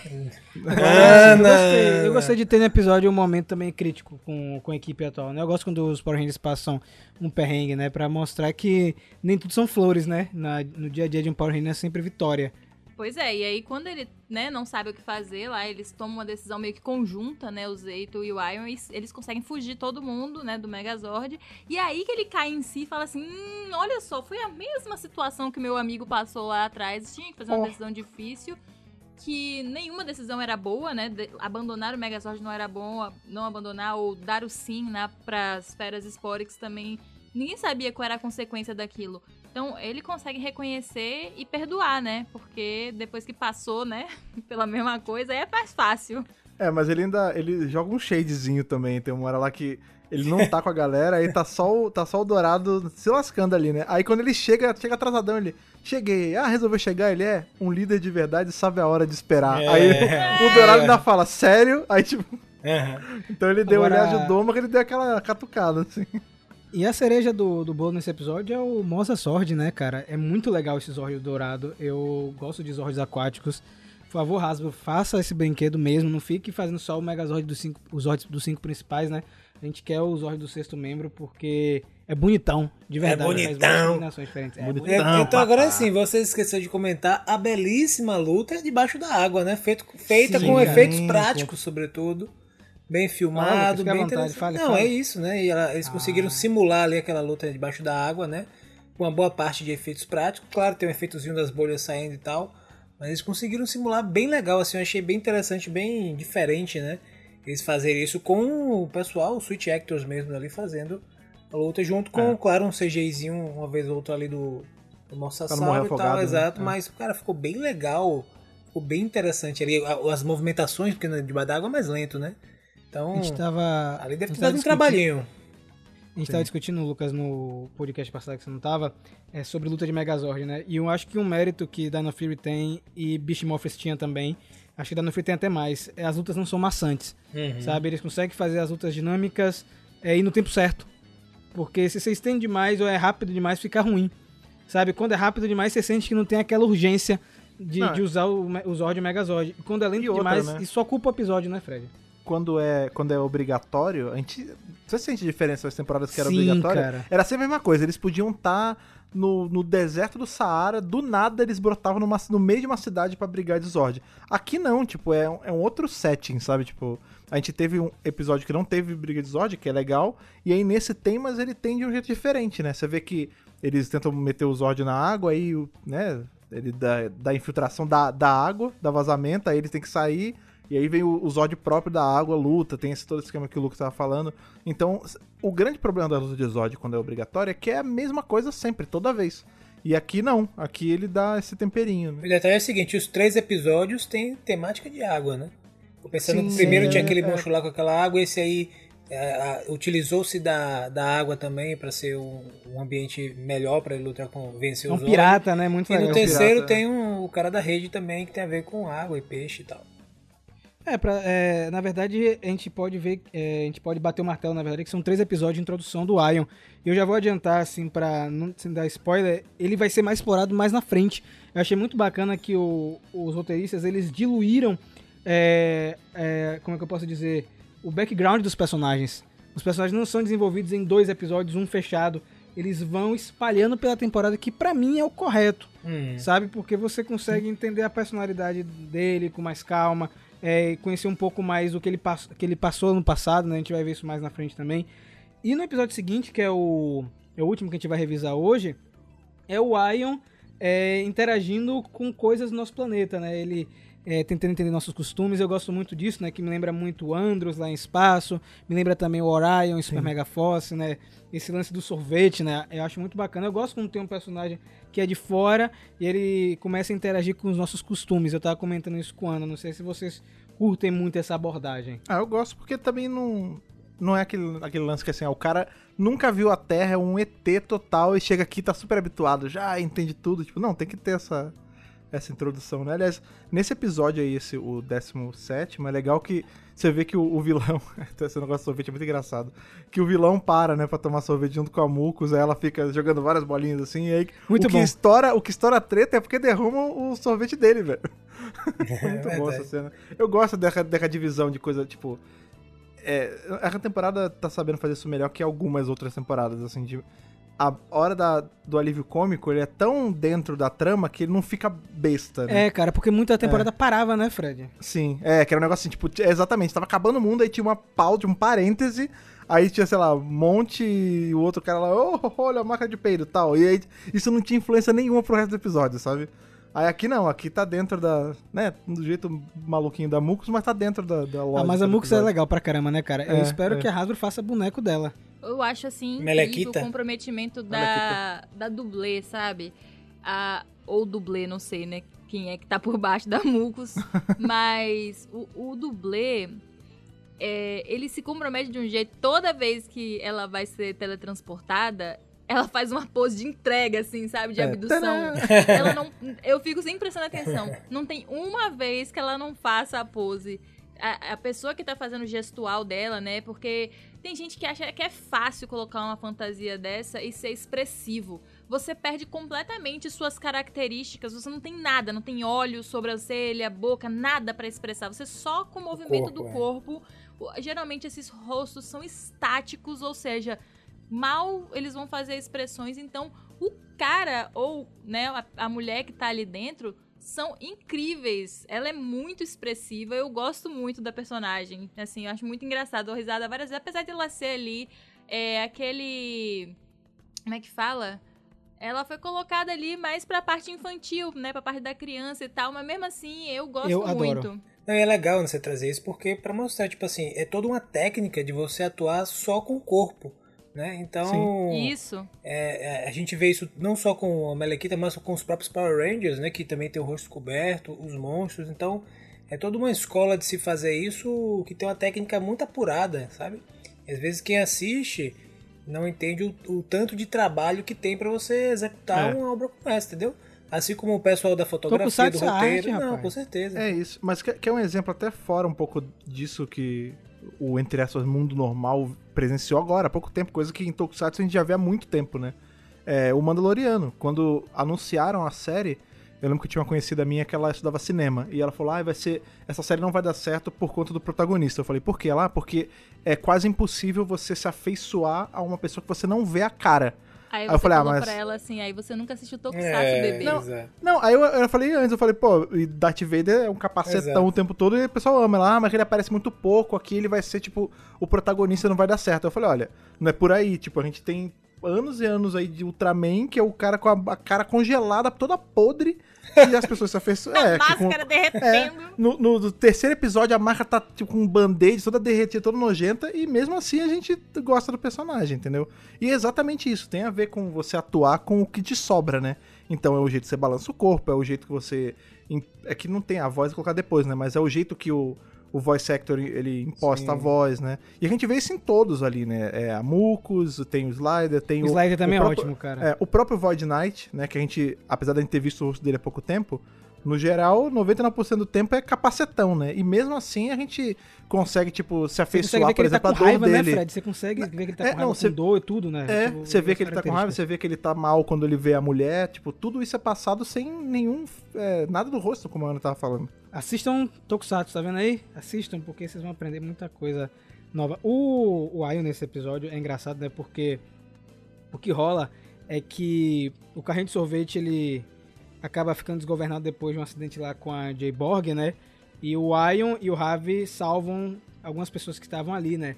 Ah, eu, gostei, eu gostei de ter no episódio um momento também crítico com, com a equipe atual, né? Eu gosto quando os Power Rangers passam um perrengue, né? Pra mostrar que nem tudo são flores, né? Na, no dia a dia de um Power Ranger é sempre vitória. Pois é, e aí quando ele, né, não sabe o que fazer lá, eles tomam uma decisão meio que conjunta, né, o Zeito e o Iron, e eles conseguem fugir todo mundo, né, do Megazord. E aí que ele cai em si e fala assim, hum, olha só, foi a mesma situação que meu amigo passou lá atrás, tinha que fazer uma oh. decisão difícil, que nenhuma decisão era boa, né, de, abandonar o Megazord não era bom, não abandonar ou dar o sim, né, pras Feras Sporix também ninguém sabia qual era a consequência daquilo. Então ele consegue reconhecer e perdoar, né? Porque depois que passou, né, pela mesma coisa, aí é mais fácil. É, mas ele ainda ele joga um shadezinho também. Tem uma hora lá que ele não tá com a galera, aí tá só o, tá só o Dourado se lascando ali, né? Aí quando ele chega, chega atrasadão, ele. Cheguei. Ah, resolveu chegar? Ele é um líder de verdade sabe a hora de esperar. É. Aí o Dourado ainda fala, sério? Aí tipo. Uhum. Então ele deu, Agora... ele ajudou, mas ele deu aquela catucada, assim. E a cereja do, do bolo nesse episódio é o Mosa Sword, né, cara? É muito legal esse Zord dourado. Eu gosto de Zords aquáticos. Por favor, Hasbro, faça esse brinquedo mesmo. Não fique fazendo só o Megazord dos cinco, os Zords dos cinco principais, né? A gente quer o Zord do sexto membro porque é bonitão, de verdade. É bonitão. diferentes. É bonitão então agora sim, você esqueceu de comentar a belíssima luta debaixo da água, né? Feito, feita sim, com efeitos práticos, sobretudo bem filmado, bem interessante. Fale, Não, fale. é isso, né? E ela, eles ah. conseguiram simular ali aquela luta debaixo da água, né? Com uma boa parte de efeitos práticos. Claro, tem um efeitozinho das bolhas saindo e tal. Mas eles conseguiram simular bem legal, assim, eu achei bem interessante, bem diferente, né? Eles fazerem isso com o pessoal, os Switch Actors mesmo ali fazendo a luta, junto com, é. claro, um CGIzinho uma vez ou outra ali do, do Mosasauro e tal, né? exato, é. mas, cara, ficou bem legal, ficou bem interessante ali, as movimentações, porque debaixo d'água é mais lento, né? Então, a gente tava, ali deve ter dado um trabalhinho. A gente Sim. tava discutindo, Lucas, no podcast passado que você não tava, é, sobre luta de Megazord, né? E eu acho que um mérito que Dino Fury tem e Beast Morphers tinha também, acho que Dino Fury tem até mais, é as lutas não são maçantes, Uhum. sabe? Eles conseguem fazer as lutas dinâmicas é, e no tempo certo. Porque se você estende demais ou é rápido demais, fica ruim. Sabe? Quando é rápido demais, você sente que não tem aquela urgência de, Não, de usar o, o Zord e o Megazord. Quando é lento outra, demais, né? isso ocupa o episódio, né, Fred? Quando é, quando é obrigatório, a gente. Você sente diferença nas temporadas que era Sim, obrigatório? cara. Era sempre a mesma coisa. Eles podiam estar no, no deserto do Saara, do nada eles brotavam numa, no meio de uma cidade pra brigar de Zord. Aqui não, tipo, é, um- é um outro setting, sabe? Tipo, a gente teve um episódio que não teve briga de Zord, que é legal, e aí nesse tem, mas ele tem de um jeito diferente, né? Você vê que eles tentam meter o Zord na água, aí, né? Ele dá, dá infiltração da, da água, da vazamento, aí eles têm que sair. E aí vem o, o Zod próprio da água, luta, tem esse todo esse esquema que o Luke tava falando. Então, o grande problema da luta de Zod quando é obrigatória é que é a mesma coisa sempre, toda vez. E aqui não, aqui ele dá esse temperinho. né? O detalhe é o seguinte, os três episódios têm temática de água, né? Tô pensando Sim, que primeiro é, tinha aquele é. monstro lá com aquela água, esse aí é, utilizou-se da, da água também pra ser um, um ambiente melhor pra ele lutar com vencer É um os pirata, né? Muito E no legal. terceiro pirata, tem um, o cara da rede também que tem a ver com água e peixe e tal. É, pra, é, na verdade, a gente pode ver, é, a gente pode bater o martelo, na verdade, que são três episódios de introdução do Ion. E eu já vou adiantar, assim, pra não sem dar spoiler, ele vai ser mais explorado mais na frente. Eu achei muito bacana que o- os roteiristas, eles diluíram, é, é, como é que eu posso dizer, o background dos personagens. Os personagens não são desenvolvidos em dois episódios, um fechado. Eles vão espalhando pela temporada, que pra mim é o correto Hum. sabe? Porque você consegue entender a personalidade dele com mais calma, é, conhecer um pouco mais o que ele, pass que ele passou no passado, né? A gente vai ver isso mais na frente também. E no episódio seguinte, que é o, é o último que a gente vai revisar hoje, é o Ion é, interagindo com coisas do nosso planeta, né? Ele é, tentando entender nossos costumes. Eu gosto muito disso, né? Que me lembra muito o Andros lá em espaço, me lembra também o Orion, Super Mega Force, né? Esse lance do sorvete, né? Eu acho muito bacana. Eu gosto quando tem um personagem que é de fora e ele começa a interagir com os nossos costumes. Eu tava comentando isso com a Ana, não sei se vocês curtem muito essa abordagem. Ah, eu gosto porque também não. Não é aquele, aquele lance que assim, ó, o cara nunca viu a Terra, é um ET total e chega aqui tá super habituado, já entende tudo. Tipo, não, tem que ter essa, essa introdução, né? Aliás, nesse episódio aí, esse, o 17, é legal que você vê que o, o vilão. esse negócio de sorvete é muito engraçado. Que o vilão para, né, pra tomar sorvete junto com a Mucus, aí ela fica jogando várias bolinhas assim, e aí Muito o que bom. estoura O que estoura a treta é porque derrumam o sorvete dele, velho. É Muito bom verdade. essa cena. Eu gosto dessa, dessa divisão de coisa, tipo. É, essa temporada tá sabendo fazer isso melhor que algumas outras temporadas, assim, de. A hora da, do alívio cômico, ele é tão dentro da trama que ele não fica besta, né? É, cara, porque muita temporada parava, né, Fred? Sim, é, que era um negócio assim, tipo, é, exatamente, tava acabando o mundo, aí tinha uma pausa, um parêntese, aí tinha, sei lá, monte e o outro cara lá, oh, olha a marca de peido e tal. E aí isso não tinha influência nenhuma pro resto do episódio, sabe? Aí aqui não, aqui tá dentro da, né, do jeito maluquinho da Mucus, mas tá dentro da, da lógica. Ah, mas a Mux é legal pra caramba, né, cara? Eu É, espero é. que a Hasbro faça boneco dela. Eu acho assim incrível Melequita? o comprometimento da, da dublê, sabe? A, ou dublê, não sei, né? Quem é que tá por baixo da Mucos. mas o, o dublê, é, ele se compromete de um jeito. Toda vez que ela vai ser teletransportada, ela faz uma pose de entrega, assim, sabe? De É, abdução. tadã! Ela não. Eu fico sempre prestando atenção. Não tem uma vez que ela não faça a pose. A, a pessoa que tá fazendo o gestual dela, né? Porque tem gente que acha que é fácil colocar uma fantasia dessa e ser expressivo. Você perde completamente suas características. Você não tem nada, não tem olhos, sobrancelha, boca, nada pra expressar. Você só com o movimento corpo, do é. corpo. o- Geralmente esses rostos são estáticos, ou seja, mal eles vão fazer expressões. Então, o cara ou né, a, a mulher que tá ali dentro são incríveis. Ela é muito expressiva. Eu gosto muito da personagem. Assim, eu acho muito engraçado. Eu risada várias vezes. Apesar de ela ser ali é, aquele. Como é que fala? Ela foi colocada ali mais pra parte infantil, né? Pra parte da criança e tal. Mas mesmo assim, eu gosto Eu adoro. muito. Não, e é legal você trazer isso porque pra mostrar, tipo assim, é toda uma técnica de você atuar só com o corpo, né? Então, Isso. é, é, a gente vê isso não só com a Melequita, mas com os próprios Power Rangers, né? Que também tem o rosto coberto, os monstros. Então, é toda uma escola de se fazer isso que tem uma técnica muito apurada, sabe? E às vezes quem assiste não entende o, o tanto de trabalho que tem pra você executar É. uma obra como essa, entendeu? Assim como o pessoal da fotografia, do roteiro. arte, não, rapaz. com certeza. É isso, mas que, que é um exemplo até fora um pouco disso que o, entre aspas, mundo normal presenciou agora, há pouco tempo, coisa que em Tokusatsu a gente já vê há muito tempo, né? É, o Mandaloriano, quando anunciaram a série, eu lembro que eu tinha uma conhecida minha que ela estudava cinema, e ela falou, ah, vai ser, essa série não vai dar certo por conta do protagonista. Eu falei, por quê? Lá, porque é quase impossível você se afeiçoar a uma pessoa que você não vê a cara. Aí Aí você eu falei, ah, mas- pra ela assim, aí você nunca assistiu Tokusatsu, É, bebê. Não. exato. Não, aí eu, eu falei antes, eu falei, pô, e Darth Vader é um capacetão Exato. o tempo todo e o pessoal ama lá, ah, mas ele aparece muito pouco, aqui ele vai ser, tipo, o protagonista não vai dar certo. Eu falei, olha, não é por aí, tipo, a gente tem anos e anos aí de Ultraman, que é o cara com a, a cara congelada, toda podre, e as pessoas se afeiçoam. É, com- Máscara derretendo. no, no- no terceiro episódio, a marca tá tipo, com um band-aid toda derretida, toda nojenta, e mesmo assim a gente gosta do personagem, entendeu? E é exatamente isso, tem a ver com você atuar com o que te sobra, né? Então é o jeito que você balança o corpo, é o jeito que você. É que não tem a voz colocar depois, né? Mas é o jeito que o, o voice actor ele imposta Sim. a voz, né? E a gente vê isso em todos ali, né? É a Mucus, tem o Slider, tem O o. Slider também o é próprio- ótimo, cara. é, o próprio Void Knight, né, que a gente, apesar de a gente ter visto o rosto dele há pouco tempo, no geral, 99% do tempo é capacetão, né? E mesmo assim a gente consegue, tipo, se afeiçoar, por tá exemplo, com a dor raiva, né, dele. Fred? Você consegue ver que ele tá É, com raiva não, você- com dor e tudo, né? É, Tipo, você vê que ele tá com raiva, você vê que ele tá mal quando ele vê a mulher, tipo, tudo isso é passado sem nenhum, é, nada do rosto, como a Ana tava falando. Assistam Tokusatsu, tá vendo aí? Assistam, porque vocês vão aprender muita coisa nova. O, o Ayo nesse episódio é engraçado, né? Porque o que rola é que o carrinho de sorvete, ele acaba ficando desgovernado depois de um acidente lá com a J-Borg, né? E o Ion e o Ravi salvam algumas pessoas que estavam ali, né?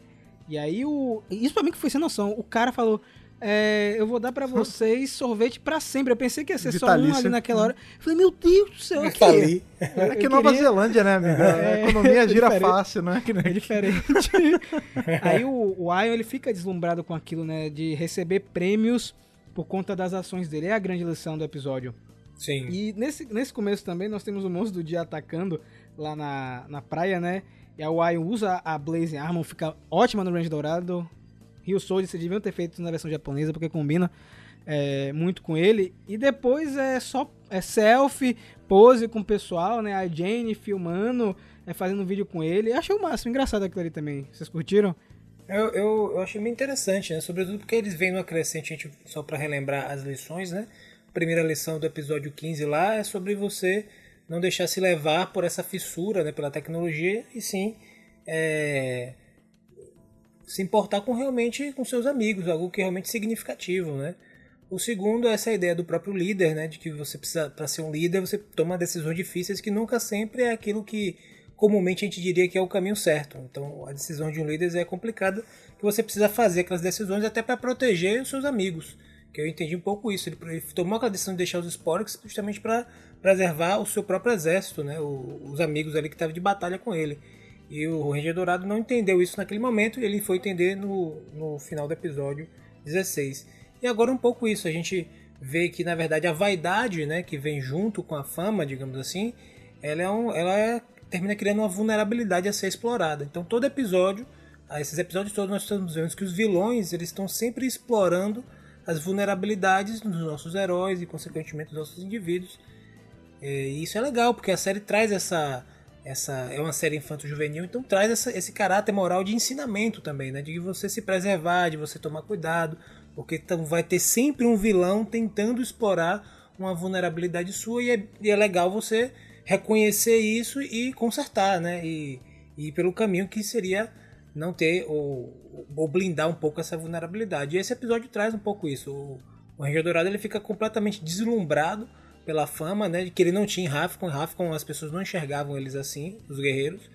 E aí o... Isso pra mim que foi sem noção. O cara falou... é, eu vou dar pra vocês sorvete pra sempre. Eu pensei que ia ser só um Vitalício. ali naquela hora. Eu falei, meu Deus do céu, aqui. falei. É que Eu Nova queria- Zelândia, né, amiga? A É, economia é gira diferente. fácil, não é É diferente. Aí o, o Ion, ele fica deslumbrado com aquilo, né? De receber prêmios por conta das ações dele. É a grande lição do episódio. Sim. E nesse, nesse começo também nós temos o monstro do dia atacando lá na, na praia, né? E o Ion usa a Blaze Armor, fica ótima no range dourado. Rio Soldier, vocês deviam ter feito isso na versão japonesa, porque combina é, muito com ele. E depois é só é selfie, pose com o pessoal, né? A Jane filmando, é, fazendo vídeo com ele. Eu achei o máximo, engraçado aquilo ali também. Vocês curtiram? Eu, eu, eu achei bem interessante, né? Sobretudo porque eles vêm numa crescente, a gente, só para relembrar as lições, né? Primeira lição do episódio 15 lá é sobre você não deixar se levar por essa fissura, né? Pela tecnologia, e sim é, se importar com realmente com seus amigos, algo que é realmente significativo, né? O segundo é essa ideia do próprio líder, né? De que você precisa, para ser um líder, você toma decisões difíceis que nunca sempre é aquilo que comumente a gente diria que é o caminho certo. Então, a decisão de um líder é complicada, que você precisa fazer aquelas decisões até para proteger os seus amigos. Que eu entendi um pouco isso. Ele, ele tomou aquela decisão de deixar os Sporks justamente para preservar o seu próprio exército, né? O- os amigos ali que estavam de batalha com ele. E o Ranger Dourado não entendeu isso naquele momento, ele foi entender no, no final do episódio 16. E agora um pouco isso, a gente vê que na verdade a vaidade, né, que vem junto com a fama, digamos assim, ela é um, ela é- termina criando uma vulnerabilidade a ser explorada. Então todo episódio, esses episódios todos nós estamos vendo que os vilões, eles estão sempre explorando as vulnerabilidades dos nossos heróis e consequentemente dos nossos indivíduos. E isso é legal, porque a série traz essa. essa é uma série infanto-juvenil, então traz essa- esse caráter moral de ensinamento também, né? De você se preservar, de você tomar cuidado, porque então vai ter sempre um vilão tentando explorar uma vulnerabilidade sua e é, e é legal você reconhecer isso e consertar, né? E, e ir pelo caminho que seria não ter ou, ou blindar um pouco essa vulnerabilidade. E esse episódio traz um pouco isso. O, o Ranger Dourado ele fica completamente deslumbrado pela fama, né, de que ele não tinha em Rafcon. Em Rafcon as pessoas não enxergavam eles assim, os guerreiros.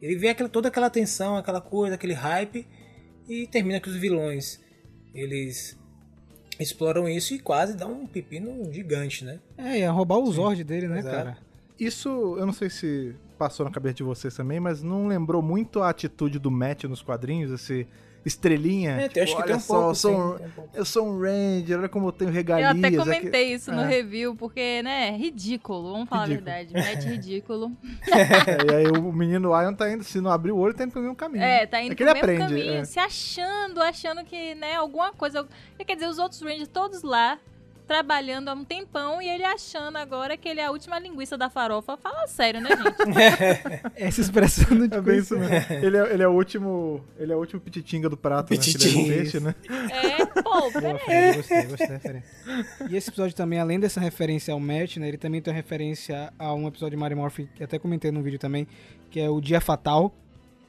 Ele vê aquela, toda aquela tensão, aquela coisa, aquele hype e termina que os vilões eles exploram isso e quase dá um pepino gigante, né? É, ia roubar o Zord dele, né, Exato. cara? Isso, eu não sei se passou na cabeça de vocês também, mas não lembrou muito a atitude do Matt nos quadrinhos, esse estrelinha. É, eu acho que olha tem um só, pouco, eu sou um, tem um pouco. eu sou um Ranger, olha como eu tenho Eu regalias. até aqui- comentei isso no É. review, porque, né, ridículo, vamos falar Ridículo. a verdade. Match ridículo. É, e aí o menino Ion tá indo, se não abrir o olho, tá indo pro mesmo caminho. É, tá indo É que pro ele mesmo aprende, caminho, é. se achando, achando que, né, alguma coisa. Quer dizer, os outros Rangers todos lá, trabalhando há um tempão, e ele achando agora que ele é a última linguiça da farofa. Fala sério, né, gente? Essa expressão não te É bem isso mesmo. Ele é, ele é o último. Ele é o último pititinga do prato, né? É Pititinga. um peixe, né? É, pô, Boa, peraí. Fred, gostei, gostei da referência. E esse episódio também, além dessa referência ao match, né, ele também tem uma referência a um episódio de Mario Morphy, que até comentei no vídeo também, que é o Dia Fatal,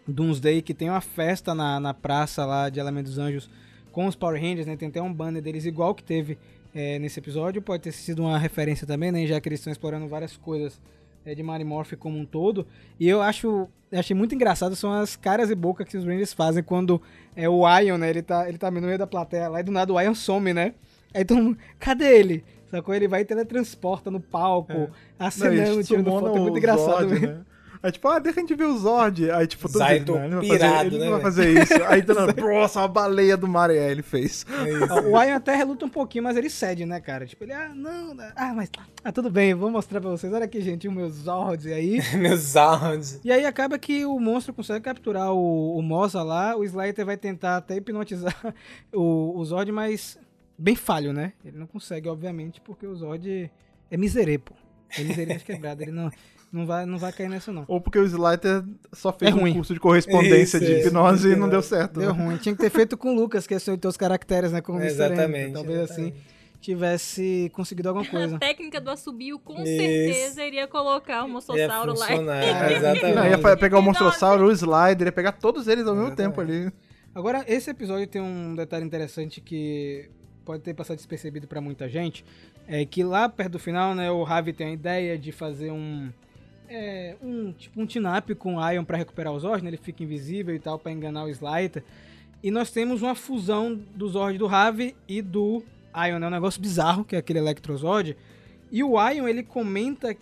Doomsday, que tem uma festa na, na praça lá de Elemento dos Anjos com os Power Rangers, né, tem até um banner deles igual que teve é, nesse episódio, pode ter sido uma referência também, né, já que eles estão explorando várias coisas é, de Mario Morphy como um todo, e eu acho, achei muito engraçado são as caras e boca que os Rangers fazem quando é o Ion, né, ele tá, ele tá no meio da plateia lá e do nada o Ion some, né, aí mundo, cadê ele? Sacou? Ele vai e teletransporta no palco, É. Acenando, tirando foto, é muito engraçado Zord, mesmo. né? Aí tipo, ah, deixa a gente ver o Zord. Aí tipo, todo Zaito mundo, não, ele não vai pirado, fazer, ele né, não vai fazer isso. Aí do nada, nossa, uma baleia do mar. E aí ele fez. É isso. O Ion até reluta um pouquinho, mas ele cede, né, cara? Tipo, ele, ah, não, não, ah, mas, ah, tudo bem, vou mostrar pra vocês. Olha aqui, gente, os meus Zords aí. Meus sounds. E aí acaba que o monstro consegue capturar o, o Moza lá, o Slater vai tentar até hipnotizar o, o Zord, mas bem falho, né? Ele não consegue, obviamente, porque o Zord é miserê, pô. É miserê de quebrada, ele não, não, vai, não vai cair nessa, não. Ou porque o Slider só fez É um curso de correspondência Isso, de isso. hipnose e não deu certo. Deu né? ruim. Tinha que ter feito com o Lucas, que é são os caracteres, né? Como. Exatamente. Talvez assim exatamente. tivesse conseguido alguma A coisa. técnica do assobio com Isso. certeza iria colocar o Ia mossossauro lá. É. exatamente. Não, ia pegar o Nossa. Monstrossauro, o Slider, ia pegar todos eles ao mesmo tempo ali. Agora, esse episódio tem um detalhe interessante que pode ter passado despercebido pra muita gente. É que lá perto do final, né, o Ravi tem a ideia de fazer um. É, um tipo um tinap com Ion pra recuperar o Zord, né? Ele fica invisível e tal pra enganar o Slider. E nós temos uma fusão do Zord do Ravi e do Ion, né? Um negócio bizarro, que é aquele Electrozord. E o Ion, ele comenta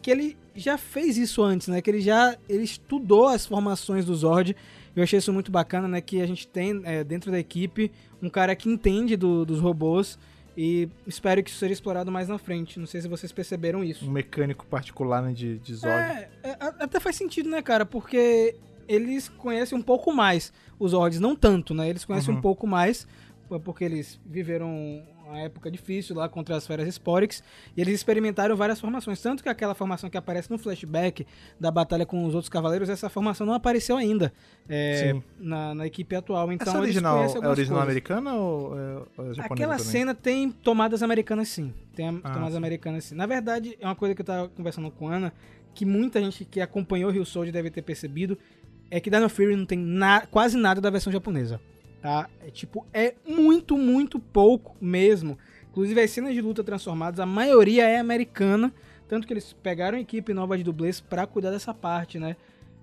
que ele já fez isso antes, né? Que ele já ele estudou as formações do Zord. Eu achei isso muito bacana, né? Que a gente tem é, dentro da equipe um cara que entende do- dos robôs e espero que isso seja explorado mais na frente. Não sei se vocês perceberam isso. Um mecânico particular né, de, de Zord. É, é, até faz sentido, né, cara? Porque eles conhecem um pouco mais os Zords, não tanto, né? Eles conhecem Uhum. um pouco mais, porque eles viveram uma época difícil lá contra as feras Sporix, e eles experimentaram várias formações. Tanto que aquela formação que aparece no flashback da batalha com os outros cavaleiros, essa formação não apareceu ainda é, na, na equipe atual. Então Essa original é original americana ou é, ou é japonesa Aquela também? cena tem tomadas americanas sim. Tem Ah, tomadas sim. americanas sim. Na verdade, é uma coisa que eu tava conversando com a Ana, que muita gente que acompanhou Rio Soldier deve ter percebido, é que Dino Fury não tem na- quase nada da versão japonesa. Tá? É tipo, é muito, muito pouco mesmo. Inclusive as cenas de luta transformadas, a maioria é americana, tanto que eles pegaram a equipe nova de dublês pra cuidar dessa parte, né?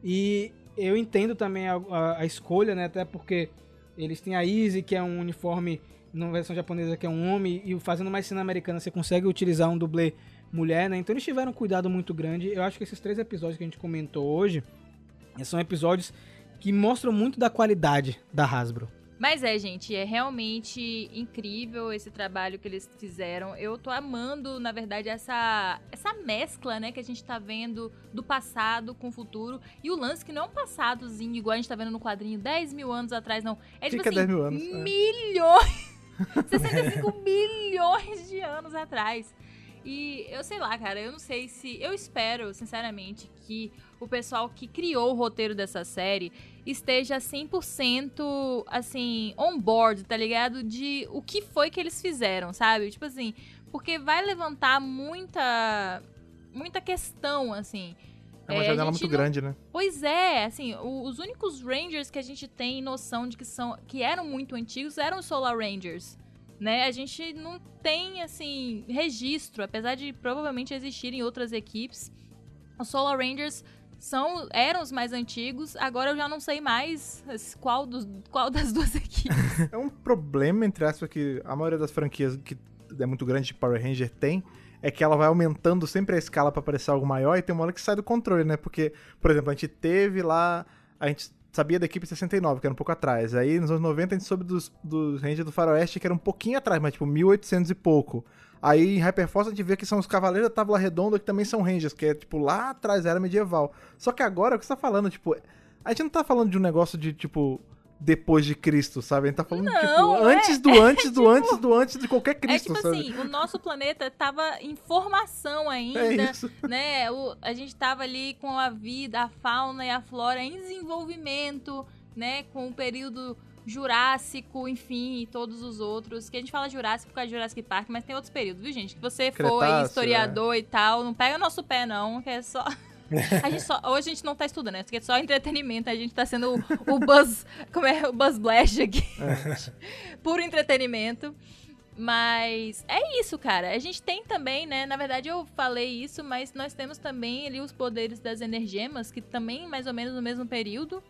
E eu entendo também a, a- a escolha, né? Até porque eles têm a Easy, que é um uniforme na versão japonesa que é um homem, e fazendo mais cena americana você consegue utilizar um dublê mulher, né? Então eles tiveram um cuidado muito grande. Eu acho que esses três episódios que a gente comentou hoje são episódios que mostram muito da qualidade da Hasbro. Mas é, gente, é realmente incrível esse trabalho que eles fizeram. Eu tô amando, na verdade, essa, essa mescla, né, que a gente tá vendo do passado com o futuro. E o lance que não é um passadozinho, igual a gente tá vendo no quadrinho 10 mil anos atrás, não. É tipo Fica assim, 10 mil anos, é. milhões! 65 milhões de anos atrás. E eu sei lá, cara, eu não sei se. Eu espero, sinceramente, que o pessoal que criou o roteiro dessa série esteja 100% assim, on board, tá ligado? De o que foi que eles fizeram, sabe? Tipo assim, porque vai levantar muita. muita questão, assim. É uma É, janela gente muito não- grande, né? Pois é, assim, o- os únicos Rangers que a gente tem noção de que são que eram muito antigos eram os Solar Rangers, né? A gente não tem assim registro, apesar de provavelmente existirem outras equipes. Os Solar Rangers são eram os mais antigos, agora eu já não sei mais qual dos qual das duas equipes. É um problema, entre aspas, que a maioria das franquias que é muito grande de Power Ranger tem, é que ela vai aumentando sempre a escala pra parecer algo maior e tem uma hora que sai do controle, né? Porque, por exemplo, a gente teve lá. A gente sabia da equipe 69, que era um pouco atrás. Aí nos anos 90 a gente soube dos, dos Rangers do Faroeste, que era um pouquinho atrás, mas tipo 1800 e pouco. Aí em Hyperforce a gente vê que são os Cavaleiros da Tábua Redonda, que também são Rangers, que é tipo lá atrás, era medieval. Só que agora, o que você tá falando, tipo, a gente não tá falando de um negócio de tipo depois de Cristo, sabe? A gente tá falando, Não, tipo, é- antes do antes do antes do antes de qualquer É Cristo, tipo sabe? assim, o nosso planeta tava em formação ainda, É né? O, a gente tava ali com a vida, a fauna e a flora em desenvolvimento, né? Com o período Jurássico, enfim, e todos os outros. Que a gente fala Jurássico por causa de Jurassic Park, mas tem outros períodos, viu, gente? Que você Cretáceo, historiador e tal, não pega nosso pé, não, que é só. A gente só, hoje a gente não tá estudando, né? Isso aqui é só entretenimento. A gente tá sendo o, o Buzz. Como é? O Buzz Blast aqui. Puro entretenimento. Mas é isso, cara. A gente tem também, né? Na verdade, eu falei isso, mas nós temos também ali os poderes das energemas, que também mais ou menos no mesmo período,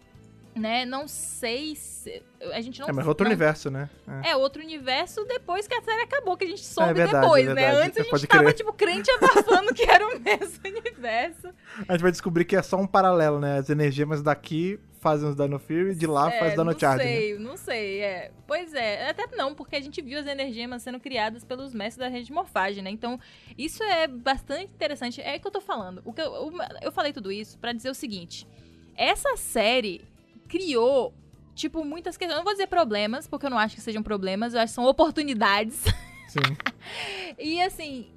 né? Não sei se. A gente não É, mas outro não- universo, né? É. É outro universo depois que a série acabou, que a gente soube verdade, depois, é né? Antes a gente tava, crer. tipo, crente abafando que era o mesmo universo. A gente vai descobrir que é só um paralelo, né? As energias daqui fazem os Dino Fury, de lá faz É, Dino não Charge. né? sei, não sei, é. Pois é, até não, porque a gente viu as energemas sendo criadas pelos mestres da rede de morfagem, né? Então, isso é bastante interessante. É o que eu tô falando. O que eu, eu falei tudo isso pra dizer o seguinte. Essa série criou, tipo, muitas questões. Eu não vou dizer problemas, porque eu não acho que sejam problemas, eu acho que são oportunidades. Sim. E assim,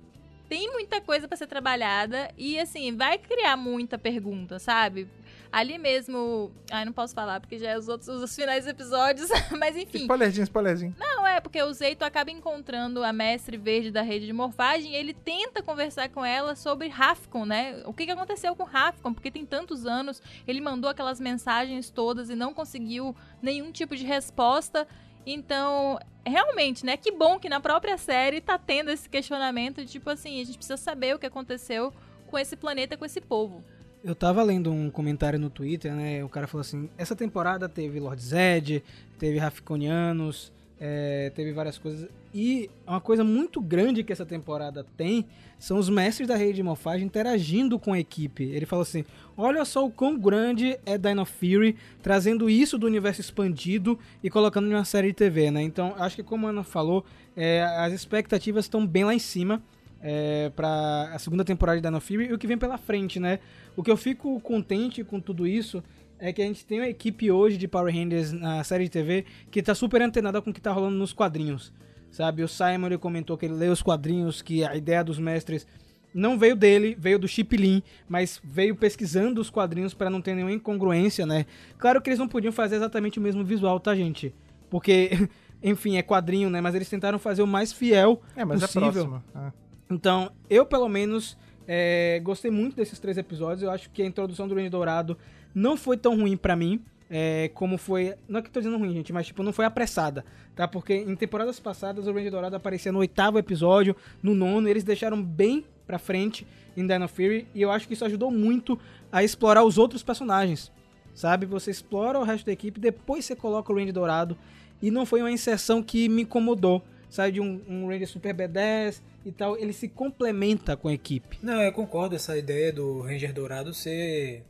tem muita coisa pra ser trabalhada e assim, vai criar muita pergunta, sabe? Ali mesmo, ai, não posso falar porque já é os outros os finais dos episódios, mas enfim. Spoilerzinho, spoilerzinho. Não, é porque o Zeito acaba encontrando a mestre verde da rede de morfagem e ele tenta conversar com ela sobre Rafcon, né? O que, que aconteceu com Rafcon? Porque tem tantos anos, ele mandou aquelas mensagens todas e não conseguiu nenhum tipo de resposta. Então, realmente, né? Que bom que na própria série tá tendo esse questionamento de tipo assim, a gente precisa saber o que aconteceu com esse planeta, com esse povo. Eu tava lendo um comentário no Twitter, né? O cara falou assim: essa temporada teve Lord Zed, teve Rafconianos, é, teve várias coisas. E uma coisa muito grande que essa temporada tem são os mestres da rede de morfagem interagindo com a equipe. Ele falou assim: olha só o quão grande é Dino Fury, trazendo isso do universo expandido e colocando em uma série de TV, né? Então, acho que como a Ana falou, é, as expectativas estão bem lá em cima é, para a segunda temporada de Dino Fury e o que vem pela frente, né? O que eu fico contente com tudo isso é que a gente tem uma equipe hoje de Power Rangers na série de TV que tá super antenada com o que tá rolando nos quadrinhos, sabe? O Simon ele comentou que ele lê os quadrinhos, que a ideia dos mestres não veio dele, veio do Chip Lin, mas veio pesquisando os quadrinhos para não ter nenhuma incongruência, né? Claro que eles não podiam fazer exatamente o mesmo visual, tá, gente? Porque, enfim, é quadrinho, né? Mas eles tentaram fazer o mais fiel É, mas possível. é próximo. É. Então, eu pelo menos é, gostei muito desses três episódios. Eu acho que a introdução do Ranger Dourado não foi tão ruim pra mim. é, como foi. Não é que eu tô dizendo ruim, gente, mas tipo, não foi apressada, tá? Porque em temporadas passadas o Ranger Dourado aparecia no oitavo episódio, no nono, eles deixaram bem pra frente em Dino Fury, e eu acho que isso ajudou muito a explorar os outros personagens, sabe? Você explora o resto da equipe, depois você coloca o Ranger Dourado, e não foi uma inserção que me incomodou, sabe? De um, um Ranger Super B10 e tal, ele se complementa com a equipe. Não, eu concordo essa ideia do Ranger Dourado ser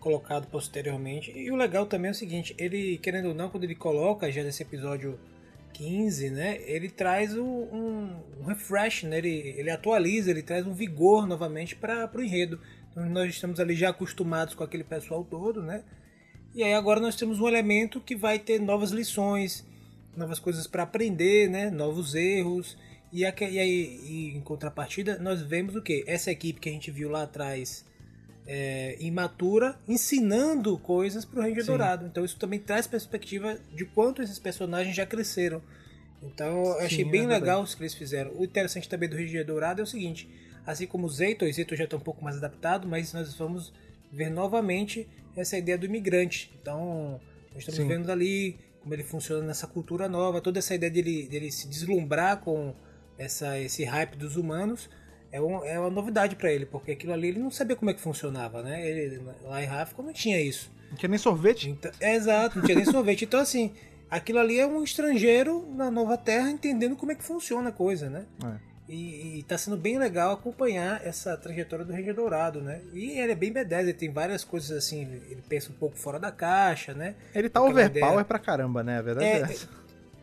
colocado posteriormente. E o legal também é o seguinte, ele, querendo ou não, quando ele coloca já nesse episódio 15, né, ele traz um, um refresh, né, ele, ele atualiza, ele traz um vigor novamente para o enredo. Então nós estamos ali já acostumados com aquele pessoal todo, né, e aí agora nós temos um elemento que vai ter novas lições, novas coisas para aprender, né, novos erros. E, aqui, e aí, e em contrapartida, nós vemos o que? Essa equipe que a gente viu lá atrás, é, imatura, ensinando coisas pro Ranger Sim. Dourado. Então isso também traz perspectiva de quanto esses personagens já cresceram. Então eu achei Sim, bem é legal o que eles fizeram. O interessante também do Ranger Dourado é o seguinte: assim como o Zeito, o Zeito já está um pouco mais adaptado, mas nós vamos ver novamente essa ideia do imigrante. Então nós estamos Sim. vendo ali como ele funciona nessa cultura nova, toda essa ideia dele, dele se deslumbrar com essa, esse hype dos humanos é, um, é uma novidade para ele, porque aquilo ali ele não sabia como é que funcionava, né? Ele, lá em Rafco não tinha isso. Não tinha nem sorvete. Então, é, exato, não tinha nem sorvete. Então, assim, aquilo ali é um estrangeiro na nova terra entendendo como é que funciona a coisa, né? É. E, está sendo bem legal acompanhar essa trajetória do Ranger Dourado, né? E ele é bem B10, ele tem várias coisas assim, ele pensa um pouco fora da caixa, né? Ele tá Aquela overpower ideia... pra caramba, né? A verdade é, é essa.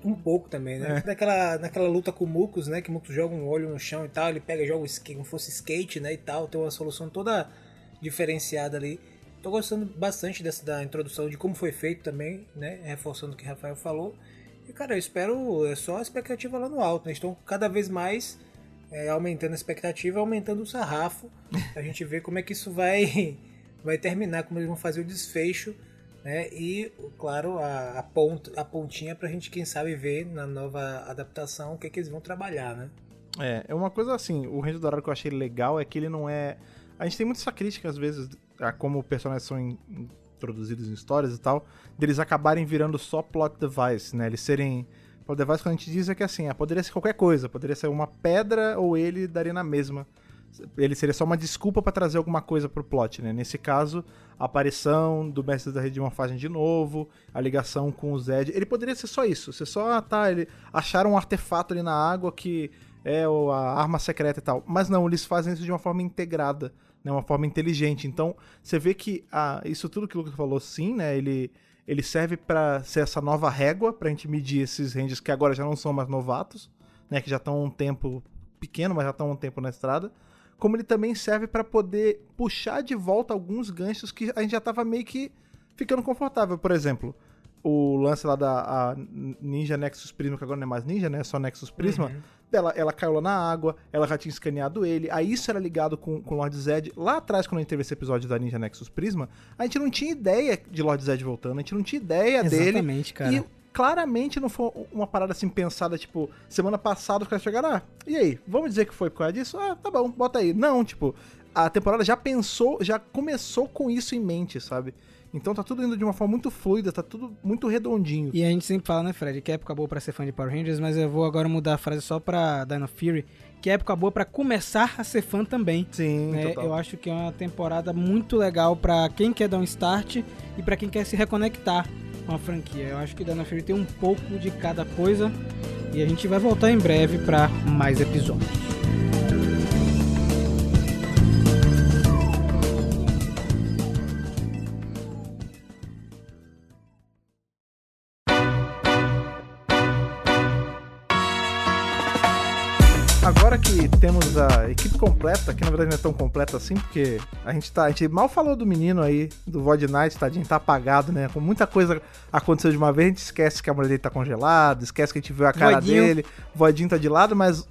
Um pouco também, né? É. Naquela, naquela luta com o Mucos, né? Que o Mucos joga um olho no chão e tal, ele pega e joga skate, como fosse skate, né? E tal, tem uma solução toda diferenciada ali. Tô gostando bastante dessa da introdução de como foi feito também, né? Reforçando o que o Rafael falou. E, cara, eu espero é só a expectativa lá no alto, né? Estão cada vez mais é, aumentando a expectativa, aumentando o sarrafo. A gente vê como é que isso vai, vai terminar, como eles vão fazer o desfecho. Né? E, claro, a, a, a pontinha pra gente, quem sabe, ver na nova adaptação o que, é que eles vão trabalhar, né? É, é uma coisa assim, o Ranger Dourado que eu achei legal é que ele não é. A gente tem muita essa crítica, às vezes, a como personagens são introduzidos em histórias e tal, deles acabarem virando só plot device, né? Eles serem o device, quando a gente diz, é que assim, ah, poderia ser qualquer coisa. Poderia ser uma pedra ou ele daria na mesma. Ele seria só uma desculpa para trazer alguma coisa pro plot, né? Nesse caso, a aparição do mestre da rede de morfagem de novo, a ligação com o Zed. Ele poderia ser só isso. Ser só, ah, tá, ele acharam um artefato ali na água que é a arma secreta e tal. Mas não, eles fazem isso de uma forma integrada, né? Uma forma inteligente. Então, você vê que ah, isso tudo que o Lucas falou, sim, né? Ele ele serve para ser essa nova régua para a gente medir esses ranges que agora já não são mais novatos, né, que já estão um tempo pequeno, mas já estão um tempo na estrada. Como ele também serve para poder puxar de volta alguns ganchos que a gente já estava meio que ficando confortável. Por exemplo, o lance lá da Ninja Nexus Prisma, que agora não é mais Ninja, né? É só Nexus Prisma. Uhum. Ela, ela caiu lá na água, ela já tinha escaneado ele. Aí isso era ligado com, com Lord Zed. Lá atrás, quando a gente teve esse episódio da Ninja Nexus Prisma, a gente não tinha ideia de Lord Zed voltando, a gente não tinha ideia Exatamente, dele. Exatamente, cara. E claramente não foi uma parada assim pensada, tipo, semana passada os caras chegaram, ah, e aí, vamos dizer que foi por causa disso? Ah, tá bom, bota aí. Não, tipo, a temporada já pensou, já começou com isso em mente, sabe? Então tá tudo indo de uma forma muito fluida, tá tudo muito redondinho. E a gente sempre fala, né, Fred, que época boa pra ser fã de Power Rangers, mas eu vou agora mudar a frase só pra Dino Fury, que é época boa para começar a ser fã também. Sim, né? Eu acho que é uma temporada muito legal para quem quer dar um start e para quem quer se reconectar com a franquia. Eu acho que Dino Fury tem um pouco de cada coisa e a gente vai voltar em breve para mais episódios. Temos a equipe completa, que na verdade não é tão completa assim, porque a gente tá. A gente mal falou do menino aí, do Void Knight, tadinho, tá apagado, né? Com muita coisa aconteceu de uma vez, a gente esquece que a mulher dele tá congelada, esquece que a gente viu a cara Voidinho. dele, o Voidinho tá de lado, mas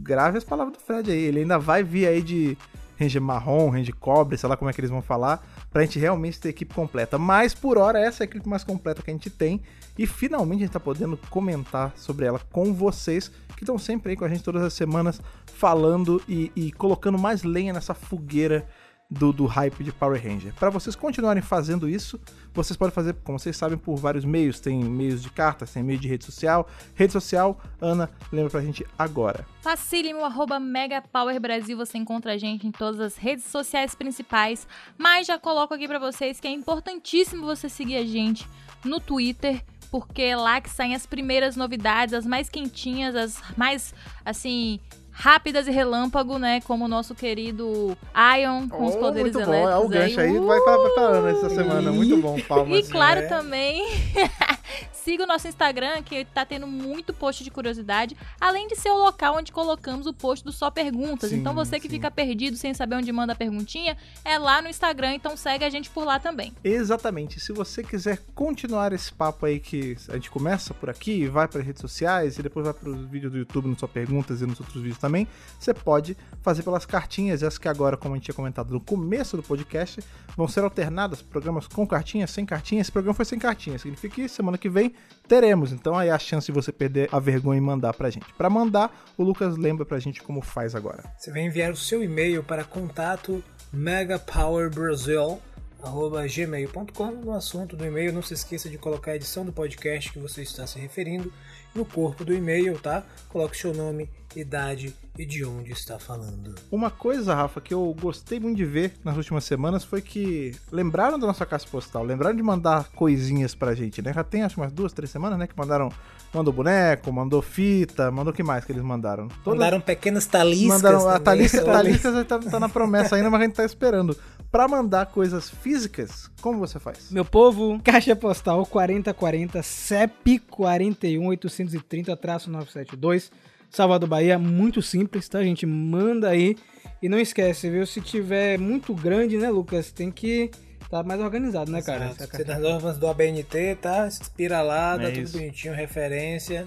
grave as palavras do Fred aí. Ele ainda vai vir aí de range marrom, range cobre, sei lá como é que eles vão falar, pra gente realmente ter equipe completa. Mas por hora essa é a equipe mais completa que a gente tem e finalmente a gente tá podendo comentar sobre ela com vocês que estão sempre aí com a gente todas as semanas falando e, e colocando mais lenha nessa fogueira do, do, hype de Power Ranger. Para vocês continuarem fazendo isso, vocês podem fazer, como vocês sabem, por vários meios. Tem meios de cartas, tem meio de rede social. Rede social, Ana, lembra pra gente agora. Facílimo, arroba Mega Power Brasil, você encontra a gente em todas as redes sociais principais. Mas já coloco aqui para vocês que é importantíssimo você seguir a gente no Twitter, porque é lá que saem as primeiras novidades, as mais quentinhas, as mais, assim, rápidas e relâmpago, né? Como o nosso querido Ion com oh, os poderes muito elétricos. Bom. É o gancho aí, aí vai pra, pra Ana essa semana. Muito bom, palmas. E claro é. também Siga o nosso Instagram, que tá tendo muito post de curiosidade, além de ser o local onde colocamos o post do Só Perguntas. Sim, então você que sim. fica perdido sem saber onde manda a perguntinha, é lá no Instagram, então segue a gente por lá também. Exatamente. Se você quiser continuar esse papo aí que a gente começa por aqui, vai para redes sociais e depois vai para os vídeos do YouTube no Só Perguntas e nos outros vídeos também, você pode fazer pelas cartinhas, essas que agora, como a gente tinha comentado no começo do podcast, vão ser alternadas, programas com cartinha, sem cartinha. Esse programa foi sem cartinha, significa que semana que vem teremos. Então aí a chance de você perder a vergonha e mandar pra gente. Para mandar, o Lucas lembra pra gente como faz agora. Você vai enviar o seu e-mail para contato megapowerbrasil@gmail.com no assunto do e-mail. Não se esqueça de colocar a edição do podcast que você está se referindo no corpo do e-mail, tá? Coloque seu nome, idade e de onde está falando. Uma coisa, Rafa, que eu gostei muito de ver nas últimas semanas foi que lembraram da nossa caixa postal, lembraram de mandar coisinhas pra gente, né? Já tem acho umas duas, três semanas, né? Que mandaram. Mandou boneco, mandou fita, mandou o que mais que eles mandaram? Todas... Mandaram pequenas taliscas. Mandaram, a talisca, talisca tá, tá na promessa ainda, mas a gente tá esperando. Pra mandar coisas físicas, como você faz? Meu povo, caixa postal 4040 CEP 41830-972 Salvador Bahia, muito simples, tá, gente? Manda aí. E não esquece, viu? Se tiver muito grande, né, Lucas? Tem que tá mais organizado, né, cara? Você das normas do ABNT, tá? Se inspira lá, é dá isso. tudo bonitinho, referência.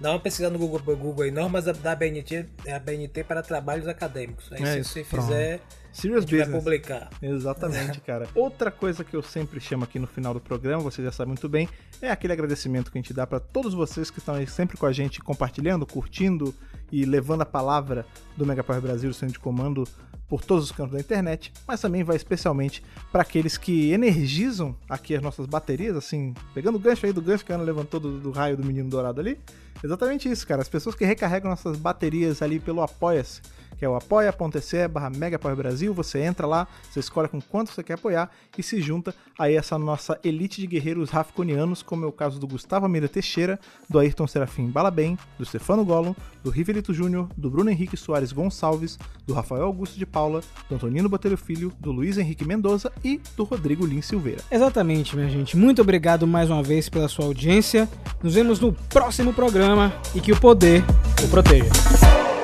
Dá uma pesquisa no Google, Google aí, normas da ABNT, é ABNT para trabalhos acadêmicos. Aí é se isso, você pronto. fizer, Serious Business. vai publicar. Exatamente, cara. Outra coisa que eu sempre chamo aqui no final do programa, você já sabe muito bem, é aquele agradecimento que a gente dá para todos vocês que estão aí sempre com a gente, compartilhando, curtindo e levando a palavra do Mega Power Brasil, o centro de comando, por todos os cantos da internet, mas também vai especialmente para aqueles que energizam aqui as nossas baterias, assim, pegando o gancho aí do gancho que a Ana levantou do, do raio do menino dourado ali. Exatamente isso, cara. As pessoas que recarregam nossas baterias ali pelo Apoia-se que é o apoia.se barra Brasil. Você entra lá, você escolhe com quanto você quer apoiar e se junta a essa nossa elite de guerreiros rafconianos, como é o caso do Gustavo Amira Teixeira, do Ayrton Serafim Balabem, do Stefano Gollum, do Rivelito Júnior, do Bruno Henrique Soares Gonçalves, do Rafael Augusto de Paula, do Antonino Botelho Filho, do Luiz Henrique Mendoza e do Rodrigo Lins Silveira. Exatamente, minha gente. Muito obrigado mais uma vez pela sua audiência. Nos vemos no próximo programa e que o poder o proteja.